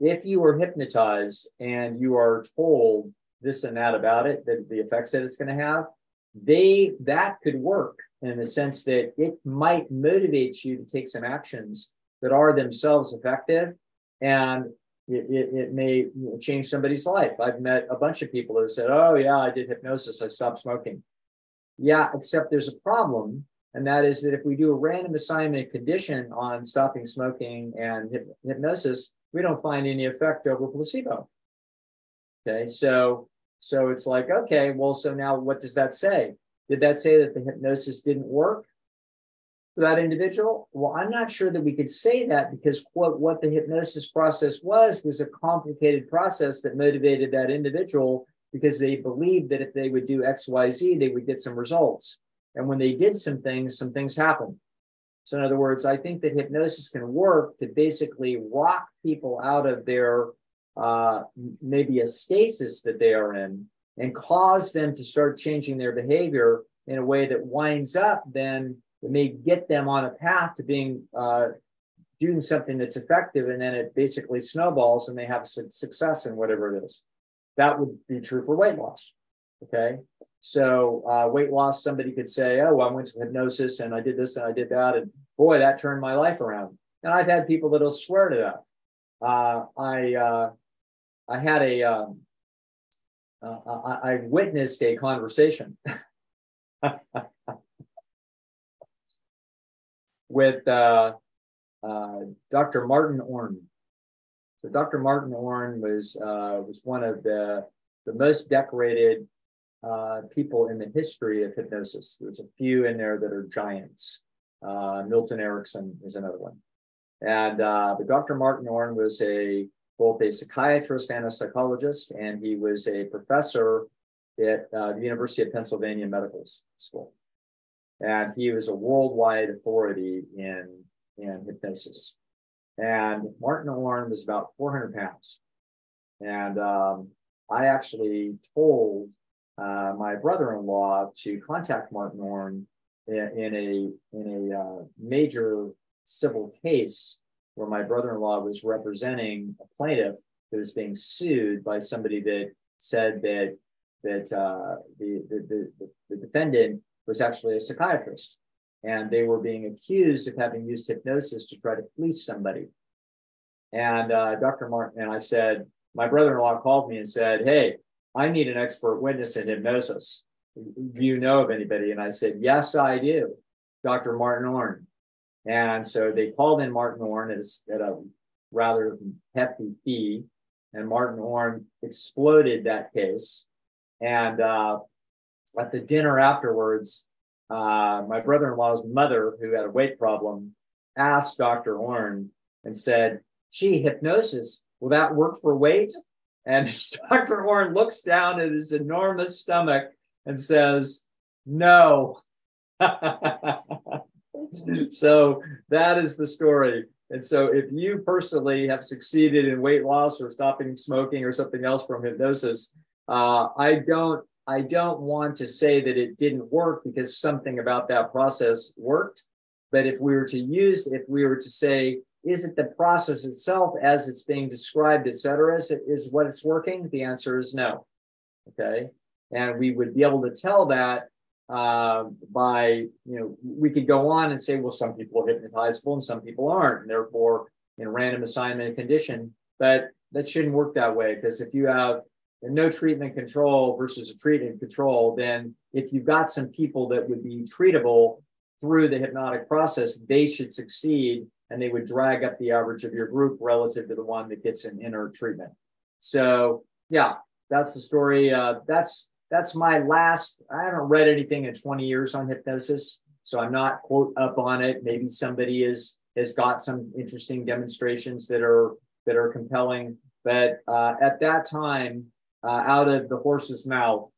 S2: If you are hypnotized and you are told this and that about it, that the effects that it's going to have, they that could work in the sense that it might motivate you to take some actions that are themselves effective and it, it, it may change somebody's life. I've met a bunch of people who said, Oh, yeah, I did hypnosis, I stopped smoking. Yeah, except there's a problem. And that is that if we do a random assignment condition on stopping smoking and hypnosis, we don't find any effect over placebo. Okay, so so it's like, okay, well, so now what does that say? Did that say that the hypnosis didn't work for that individual? Well, I'm not sure that we could say that because quote, what the hypnosis process was was a complicated process that motivated that individual because they believed that if they would do XYZ, they would get some results. And when they did some things, some things happened. So, in other words, I think that hypnosis can work to basically rock people out of their uh, maybe a stasis that they are in and cause them to start changing their behavior in a way that winds up then it may get them on a path to being uh, doing something that's effective and then it basically snowballs and they have success in whatever it is. That would be true for weight loss okay? So uh, weight loss somebody could say oh well, i went to hypnosis and i did this and i did that and boy that turned my life around. And i've had people that'll swear to that. Uh, i uh, I had a, um, uh, I, I witnessed a conversation with uh, uh, Dr. Martin Orne. So Dr. Martin Orne was uh, was one of the the most decorated uh, people in the history of hypnosis. There's a few in there that are giants. Uh, Milton Erickson is another one, and but Dr. Martin Orne was a both a psychiatrist and a psychologist, and he was a professor at uh, the University of Pennsylvania Medical School. And he was a worldwide authority in, in hypnosis. And Martin Orne was about 400 pounds. And um, I actually told uh, my brother-in-law to contact Martin Orne in, in a in a uh, major civil case where my brother-in-law was representing a plaintiff who was being sued by somebody that said that that uh, the, the, the, the defendant was actually a psychiatrist and they were being accused of having used hypnosis to try to fleece somebody. And uh, Dr. Martin and I said, my brother-in-law called me and said, "Hey, I need an expert witness in hypnosis. Do you know of anybody?" And I said, "Yes, I do, Dr. Martin Orne." And so they called in Martin Orne at a, at a rather hefty fee, and Martin Orne exploded that case. And uh, at the dinner afterwards, uh, my brother in law's mother, who had a weight problem, asked Dr. Orne and said, Gee, hypnosis, will that work for weight? And Dr. Orne looks down at his enormous stomach and says, No. so that is the story. And so if you personally have succeeded in weight loss or stopping smoking or something else from hypnosis, uh, I don't I don't want to say that it didn't work because something about that process worked. But if we were to use, if we were to say, is it the process itself as it's being described, et cetera, is, it, is what it's working? The answer is no. Okay. And we would be able to tell that uh, by, you know, we could go on and say, well, some people are hypnotizable and some people aren't, and therefore in random assignment condition. But that shouldn't work that way because if you have no treatment control versus a treated control, then if you've got some people that would be treatable through the hypnotic process, they should succeed and they would drag up the average of your group relative to the one that gets an inner treatment. So, yeah, that's the story. Uh, that's that's my last. I haven't read anything in 20 years on hypnosis, so I'm not quote up on it. Maybe somebody is has got some interesting demonstrations that are that are compelling. But uh, at that time, uh, out of the horse's mouth,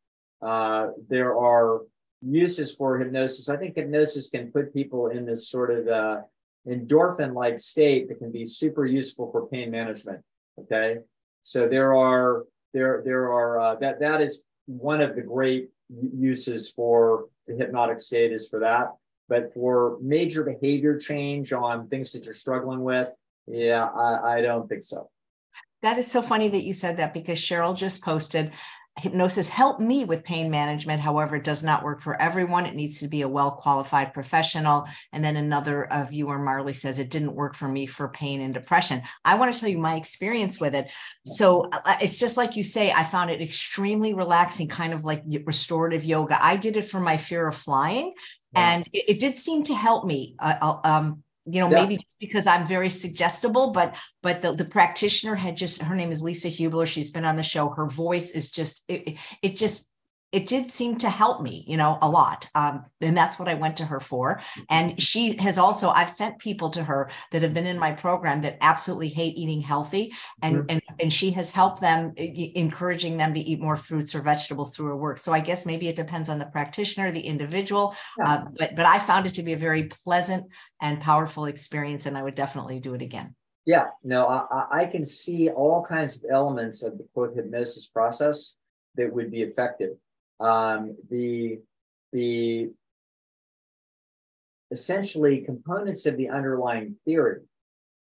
S2: uh, there are uses for hypnosis. I think hypnosis can put people in this sort of uh, endorphin-like state that can be super useful for pain management. Okay, so there are there there are uh, that that is one of the great uses for the hypnotic state is for that. But for major behavior change on things that you're struggling with, Yeah, I, I don't think so.
S1: That is so funny that you said that because Cheryl just posted hypnosis helped me with pain management. However, it does not work for everyone. It needs to be a well qualified professional. And then another uh, viewer, Marley, says it didn't work for me for pain and depression. I want to tell you my experience with it. So uh, uh, it's just like you say, I found it extremely relaxing, kind of like restorative yoga. I did it for my fear of flying. And it, it did seem to help me. Uh, um, you know, yeah. maybe just because I'm very suggestible, but but the, the practitioner had just her name is Lisa Hubler. She's been on the show. Her voice is just it, it just it did seem to help me, you know, a lot. Um, and that's what I went to her for. And she has also, I've sent people to her that have been in my program that absolutely hate eating healthy. And, mm-hmm. and, and she has helped them, encouraging them to eat more fruits or vegetables through her work. So I guess maybe it depends on the practitioner, the individual. Yeah. Uh, but, but I found it to be a very pleasant and powerful experience. And I would definitely do it again.
S2: Yeah, no, I, I can see all kinds of elements of the quote hypnosis process that would be effective um, the the essentially components of the underlying theory,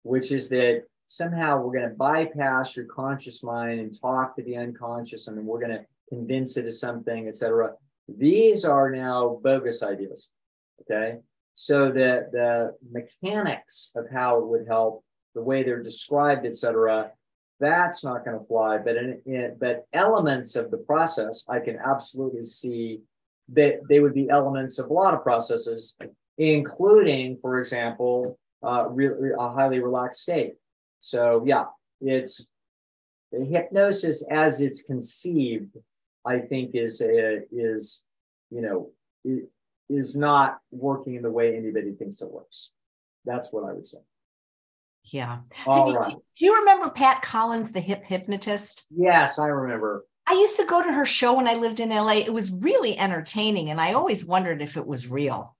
S2: which is that somehow we're going to bypass your conscious mind and talk to the unconscious, and we're going to convince it of something, etc. These are now bogus ideas. Okay, so the the mechanics of how it would help, the way they're described, etc that's not going to fly. But in, in, but elements of the process, I can absolutely see that they would be elements of a lot of processes, including, for example, uh, a highly relaxed state. So yeah, it's hypnosis as it's conceived. I think is a, is you know is not working in the way anybody thinks it works. That's what I would say.
S1: Yeah. All right. Do you remember Pat Collins, the hip hypnotist?
S2: Yes, I remember.
S1: I used to go to her show when I lived in LA. It was really entertaining, and I always wondered if it was real.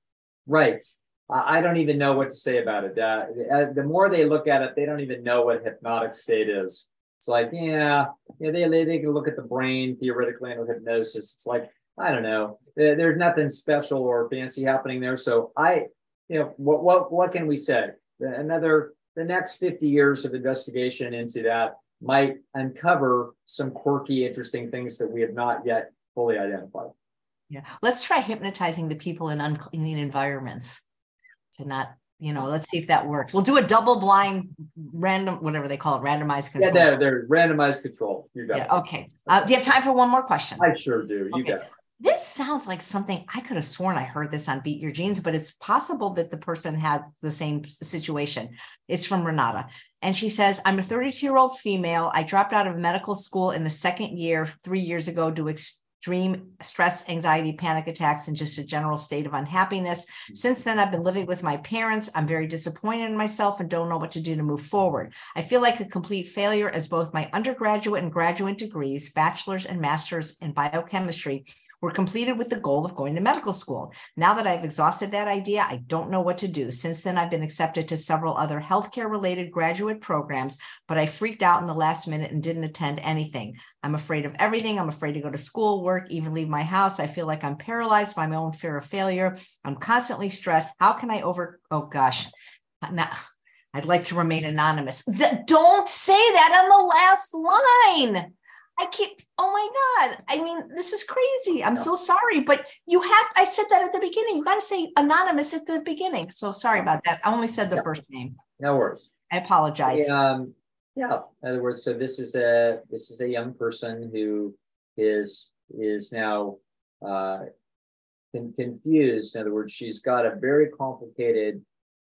S2: Right. I don't even know what to say about it. Uh, uh, the more they look at it, they don't even know what hypnotic state is. It's like, yeah, yeah, they, they can look at the brain theoretically under hypnosis. It's like, I don't know. There's nothing special or fancy happening there. So I, you know, what what what can we say? Another the next 50 years of investigation into that might uncover some quirky, interesting things that we have not yet fully identified.
S1: Yeah. Let's try hypnotizing the people in unclean environments to not, you know, let's see if that works. We'll do a double blind random, whatever they call it, randomized control.
S2: Yeah, they're, they're randomized control. You got
S1: yeah, Okay. Uh, do you have time for one more question?
S2: I sure do. You okay. got it
S1: this sounds like something I could have sworn I heard this on Beat Your Genes, but it's possible that the person had the same situation. It's from Renata. And she says, I'm a 32 year old female. I dropped out of medical school in the second year, three years ago, due to extreme stress, anxiety, panic attacks, and just a general state of unhappiness. Since then, I've been living with my parents. I'm very disappointed in myself and don't know what to do to move forward. I feel like a complete failure as both my undergraduate and graduate degrees, bachelor's and master's in biochemistry, were completed with the goal of going to medical school. Now that I've exhausted that idea, I don't know what to do. Since then, I've been accepted to several other healthcare related graduate programs, but I freaked out in the last minute and didn't attend anything. I'm afraid of everything. I'm afraid to go to school, work, even leave my house. I feel like I'm paralyzed by my own fear of failure. I'm constantly stressed. How can I over? Oh gosh. Now, I'd like to remain anonymous. don't say that on the last line. I keep, oh my God. I mean, this is crazy. I'm so sorry. But you have, I said that at the beginning. You got to say anonymous at the beginning. So sorry about that. I only said the first name.
S2: No worries.
S1: I apologize.
S2: Um, yeah. In other words, so this is a this is a young person who is is now uh, confused. In other words, she's got a very complicated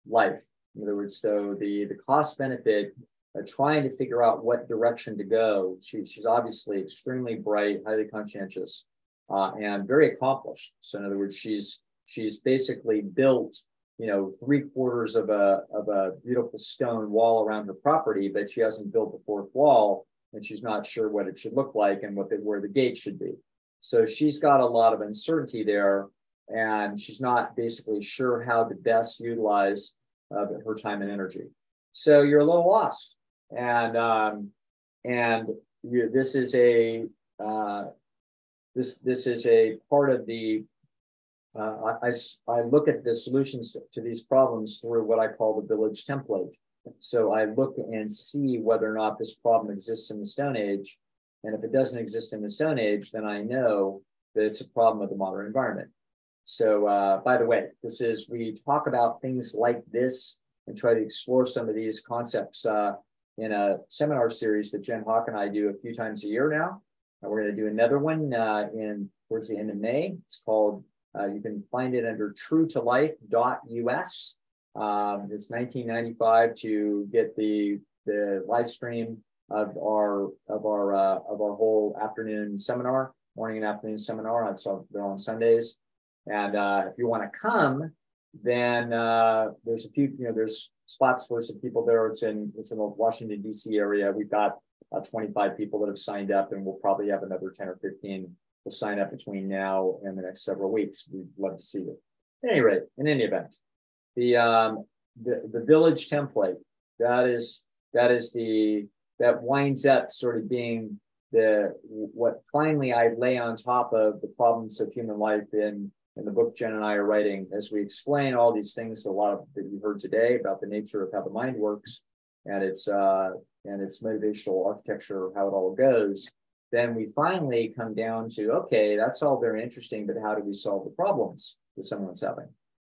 S2: life. In other words, so the the cost benefit uh, trying to figure out what direction to go. She, she's obviously extremely bright, highly conscientious, uh, and very accomplished. So in other words, she's she's basically built, you know, three quarters of a of a beautiful stone wall around her property, but she hasn't built the fourth wall, and she's not sure what it should look like and what the, where the gate should be. So she's got a lot of uncertainty there, and she's not basically sure how to best utilize uh, her time and energy. So you're a little lost and um, and you, this is a uh, this this is a part of the uh, I, I, look at the solutions to, to, these problems through what I call the village template. So I look and see whether or not this problem exists in the Stone Age. And if it doesn't exist in the Stone Age, then I know that it's a problem of the modern environment. So, uh, by the way, this is we talk about things like this and try to explore some of these concepts uh, in a seminar series that Jen Howk and I do a few times a year now. And we're going to do another one uh, in towards the end of May. It's called. Uh, you can find it under true truetolife.us. Um, it's 1995 to get the the live stream of our of our uh, of our whole afternoon seminar, morning and afternoon seminar. It's they're on Sundays, and uh, if you want to come, then uh, there's a few. You know, there's spots for some people there. It's in it's in the Washington D.C. area. We've got uh, 25 people that have signed up, and we'll probably have another 10 or 15 will sign up between now and the next several weeks. We'd love to see you. At any rate, in any event, the um, the, the village template that is that is the that winds up sort of being the what finally I lay on top of the problems of human life in in the book Jen and I are writing as we explain all these things a lot of that you heard today about the nature of how the mind works and its uh, and its motivational architecture, how it all goes. Then we finally come down to okay, that's all very interesting, but how do we solve the problems that someone's having?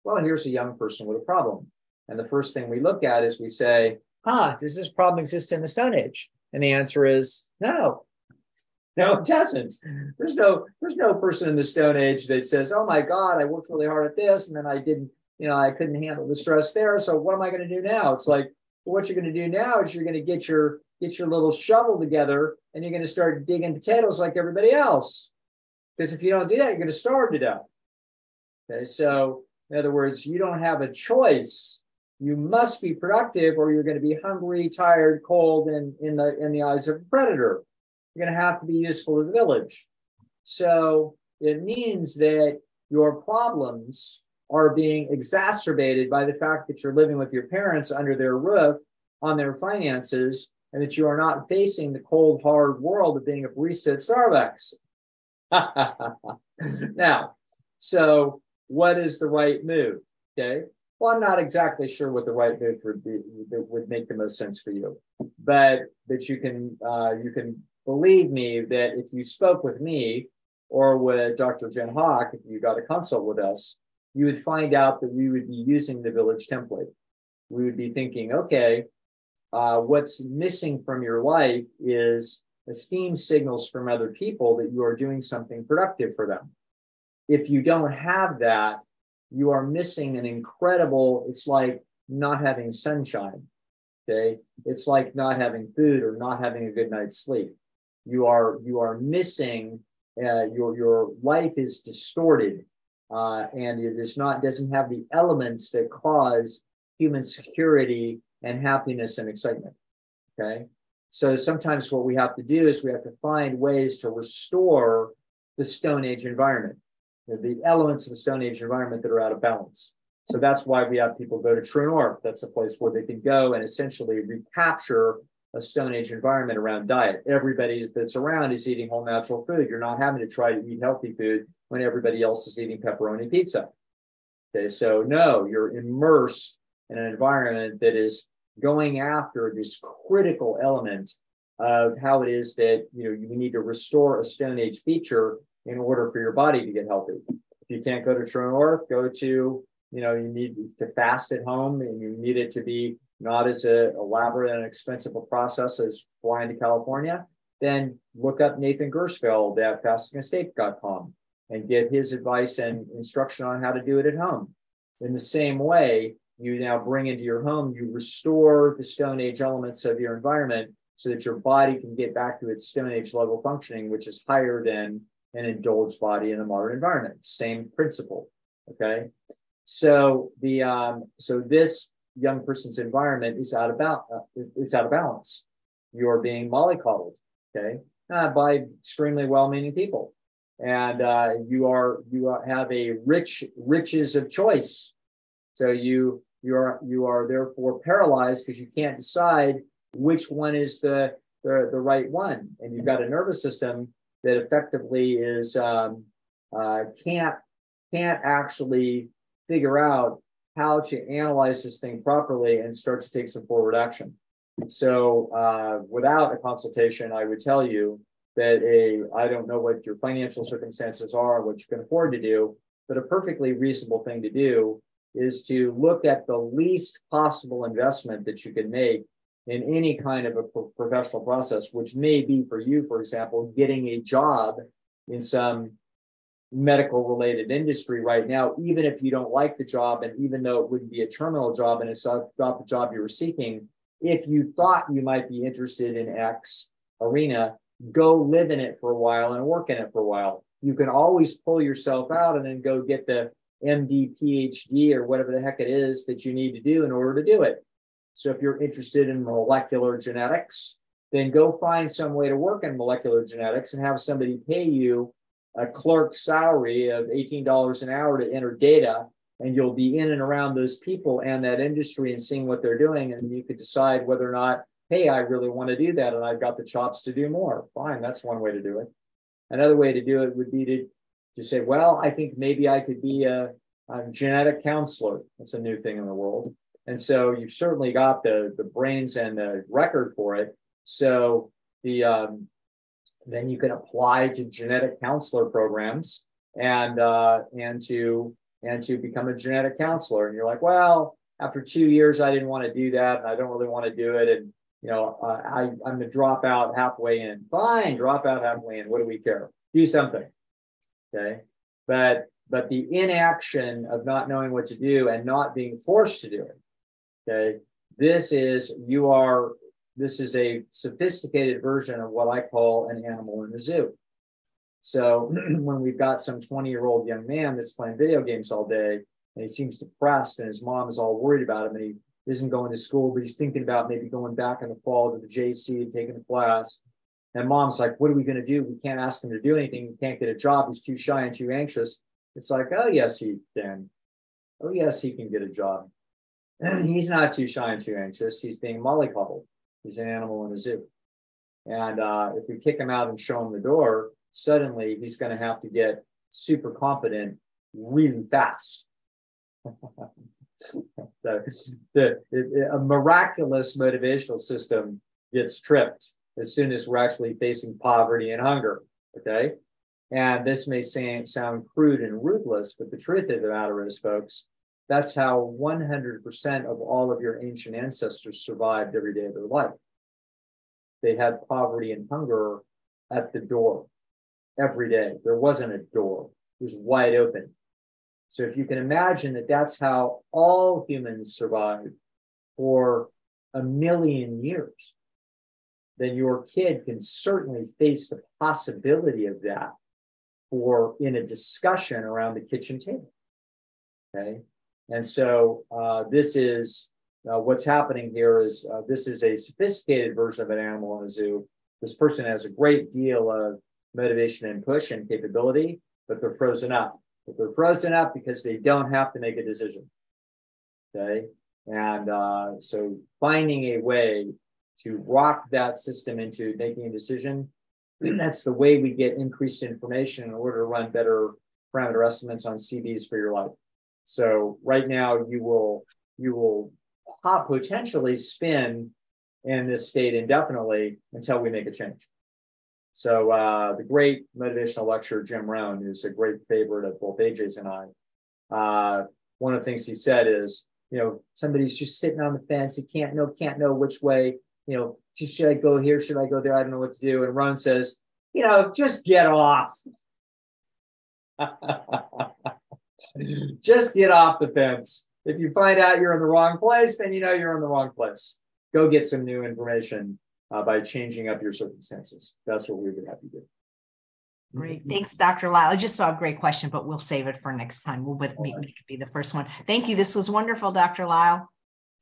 S2: Well, here's a young person with a problem. And the first thing we look at is we say, ah, does this problem exist in the Stone Age? And the answer is no. No, it doesn't. There's no there's no person in the Stone Age that says, "Oh my God, I worked really hard at this, and then I didn't, you know, I couldn't handle the stress there. So what am I going to do now?" It's like what you're going to do now is you're going to get your get your little shovel together, and you're going to start digging potatoes like everybody else. Because if you don't do that, you're going to starve to death. Okay, so in other words, you don't have a choice. You must be productive, or you're going to be hungry, tired, cold, and in the in the eyes of a predator. You're going to have to be useful to the village. So it means that your problems are being exacerbated by the fact that you're living with your parents under their roof on their finances and that you are not facing the cold, hard world of being a barista at Starbucks. now, so what is the right move? Okay. Well, I'm not exactly sure what the right move would be that would make the most sense for you, but that you can uh, you can believe me that if you spoke with me or with Dr. Jen Howk, if you got a consult with us, you would find out that we would be using the village template. We would be thinking, okay, uh, what's missing from your life is esteem signals from other people that you are doing something productive for them. If you don't have that, you are missing an incredible, it's like not having sunshine. Okay. It's like not having food or not having a good night's sleep. You are you are missing uh, your your life is distorted uh, and it is not doesn't have the elements that cause human security and happiness and excitement. Okay, so sometimes what we have to do is we have to find ways to restore the Stone Age environment, the elements of the Stone Age environment that are out of balance. So that's why we have people go to True North. That's a place where they can go and essentially recapture a Stone Age environment around diet. Everybody that's around is eating whole natural food. You're not having to try to eat healthy food when everybody else is eating pepperoni pizza. Okay, so no, you're immersed in an environment that is going after this critical element of how it is that you know you need to restore a Stone Age feature in order for your body to get healthy. If you can't go to True North, go to you know you need to fast at home and you need it to be not as a elaborate and expensive a process as flying to California, then look up Nathan Gershfeld at fastingescape.com and get his advice and instruction on how to do it at home. In the same way, you now bring into your home, you restore the Stone Age elements of your environment so that your body can get back to its Stone Age level functioning, which is higher than an indulged body in a modern environment. Same principle. Okay. So the um, so this young person's environment is out of balance. Uh, it's out of balance. You're being mollycoddled, okay, uh, by extremely well-meaning people and uh, you are you have a rich riches of choice. So you you are you are therefore paralyzed because you can't decide which one is the, the the right one, and you've got a nervous system that effectively is um, uh, can't can't actually figure out how to analyze this thing properly and start to take some forward action. So, uh, without a consultation, I would tell you that a I don't know what your financial circumstances are, what you can afford to do, but a perfectly reasonable thing to do is to look at the least possible investment that you can make in any kind of a pro- professional process, which may be for you, for example, getting a job in some medical related industry right now, even if you don't like the job, and even though it wouldn't be a terminal job and it's not the job you were seeking, if you thought you might be interested in X arena, go live in it for a while and work in it for a while. You can always pull yourself out and then go get the MD, PhD, or whatever the heck it is that you need to do in order to do it. So if you're interested in molecular genetics, then go find some way to work in molecular genetics and have somebody pay you a clerk salary of $18 an hour to enter data. And you'll be in and around those people and that industry and seeing what they're doing. And you could decide whether or not, hey, I really want to do that. And I've got the chops to do more. Fine. That's one way to do it. Another way to do it would be to, to say, well, I think maybe I could be a, a genetic counselor. That's a new thing in the world. And so you've certainly got the, the brains and the record for it. So the um, then you can apply to genetic counselor programs and uh, and to and to become a genetic counselor. And you're like, well, after two years, I didn't want to do that, and I don't really want to do it. And you know, uh, I I'm gonna drop out halfway in. Fine, drop out halfway in. What do we care? Do something. Okay, but but the inaction of not knowing what to do and not being forced to do it Okay. This is, you are, this is a sophisticated version of what I call an animal in the zoo. So when we've got some 20 year old young man that's playing video games all day and he seems depressed and his mom is all worried about him and he isn't going to school, but he's thinking about maybe going back in the fall to the JC and taking a class. And mom's like, what are we going to do? We can't ask him to do anything. He can't get a job. He's too shy and too anxious. It's like, oh, yes, he can. Oh, yes, he can get a job. he's not too shy and too anxious. He's being mollycoddled. He's an animal in a zoo. And uh, if we kick him out and show him the door, suddenly he's going to have to get super confident really fast. the, the, it, a miraculous motivational system gets tripped as soon as we're actually facing poverty and hunger. Okay. And this may sound crude and ruthless, but the truth of the matter is, folks, that's how 100% of all of your ancient ancestors survived every day of their life. They had poverty and hunger at the door every day. There wasn't a door, it was wide open. So if you can imagine that that's how all humans survived for a million years, then your kid can certainly face the possibility of that for in a discussion around the kitchen table. Okay. And so uh, this is uh, what's happening here is uh, this is a sophisticated version of an animal in a zoo. This person has a great deal of motivation and push and capability, but they're frozen up. But they're frozen up because they don't have to make a decision. Okay. And uh, so finding a way to rock that system into making a decision, that's the way we get increased information in order to run better parameter estimates on CVs for your life. So right now you will you will potentially spin in this state indefinitely until we make a change. So uh, the great motivational lecturer Jim Rohn is a great favorite of both AJ's and I. Uh, one of the things he said is, you know, somebody's just sitting on the fence. He can't know, can't know which way. You know, should I go here? Should I go there? I don't know what to do. And Rohn says, you know, just get off. Just get off the fence. If you find out you're in the wrong place, then you know you're in the wrong place. Go get some new information uh, by changing up your circumstances. That's what we would have you do.
S1: Great. Thanks, Dr. Lisle. I just saw a great question, but we'll save it for next time. We'll make, right. it be the first one. Thank you. This was wonderful, Dr. Lisle.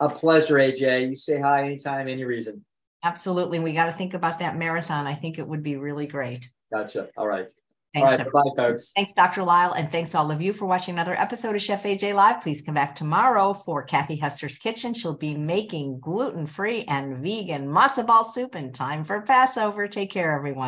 S2: A pleasure, AJ. You say hi anytime, any reason.
S1: Absolutely. We got to think about that marathon. I think it would be really great.
S2: Gotcha. All right.
S1: Thanks.
S2: Right, bye, folks.
S1: Thanks, Dr. Lisle, And thanks all of you for watching another episode of Chef AJ Live. Please come back tomorrow for Kathy Hester's Kitchen. She'll be making gluten free and vegan matzo ball soup in time for Passover. Take care, everyone.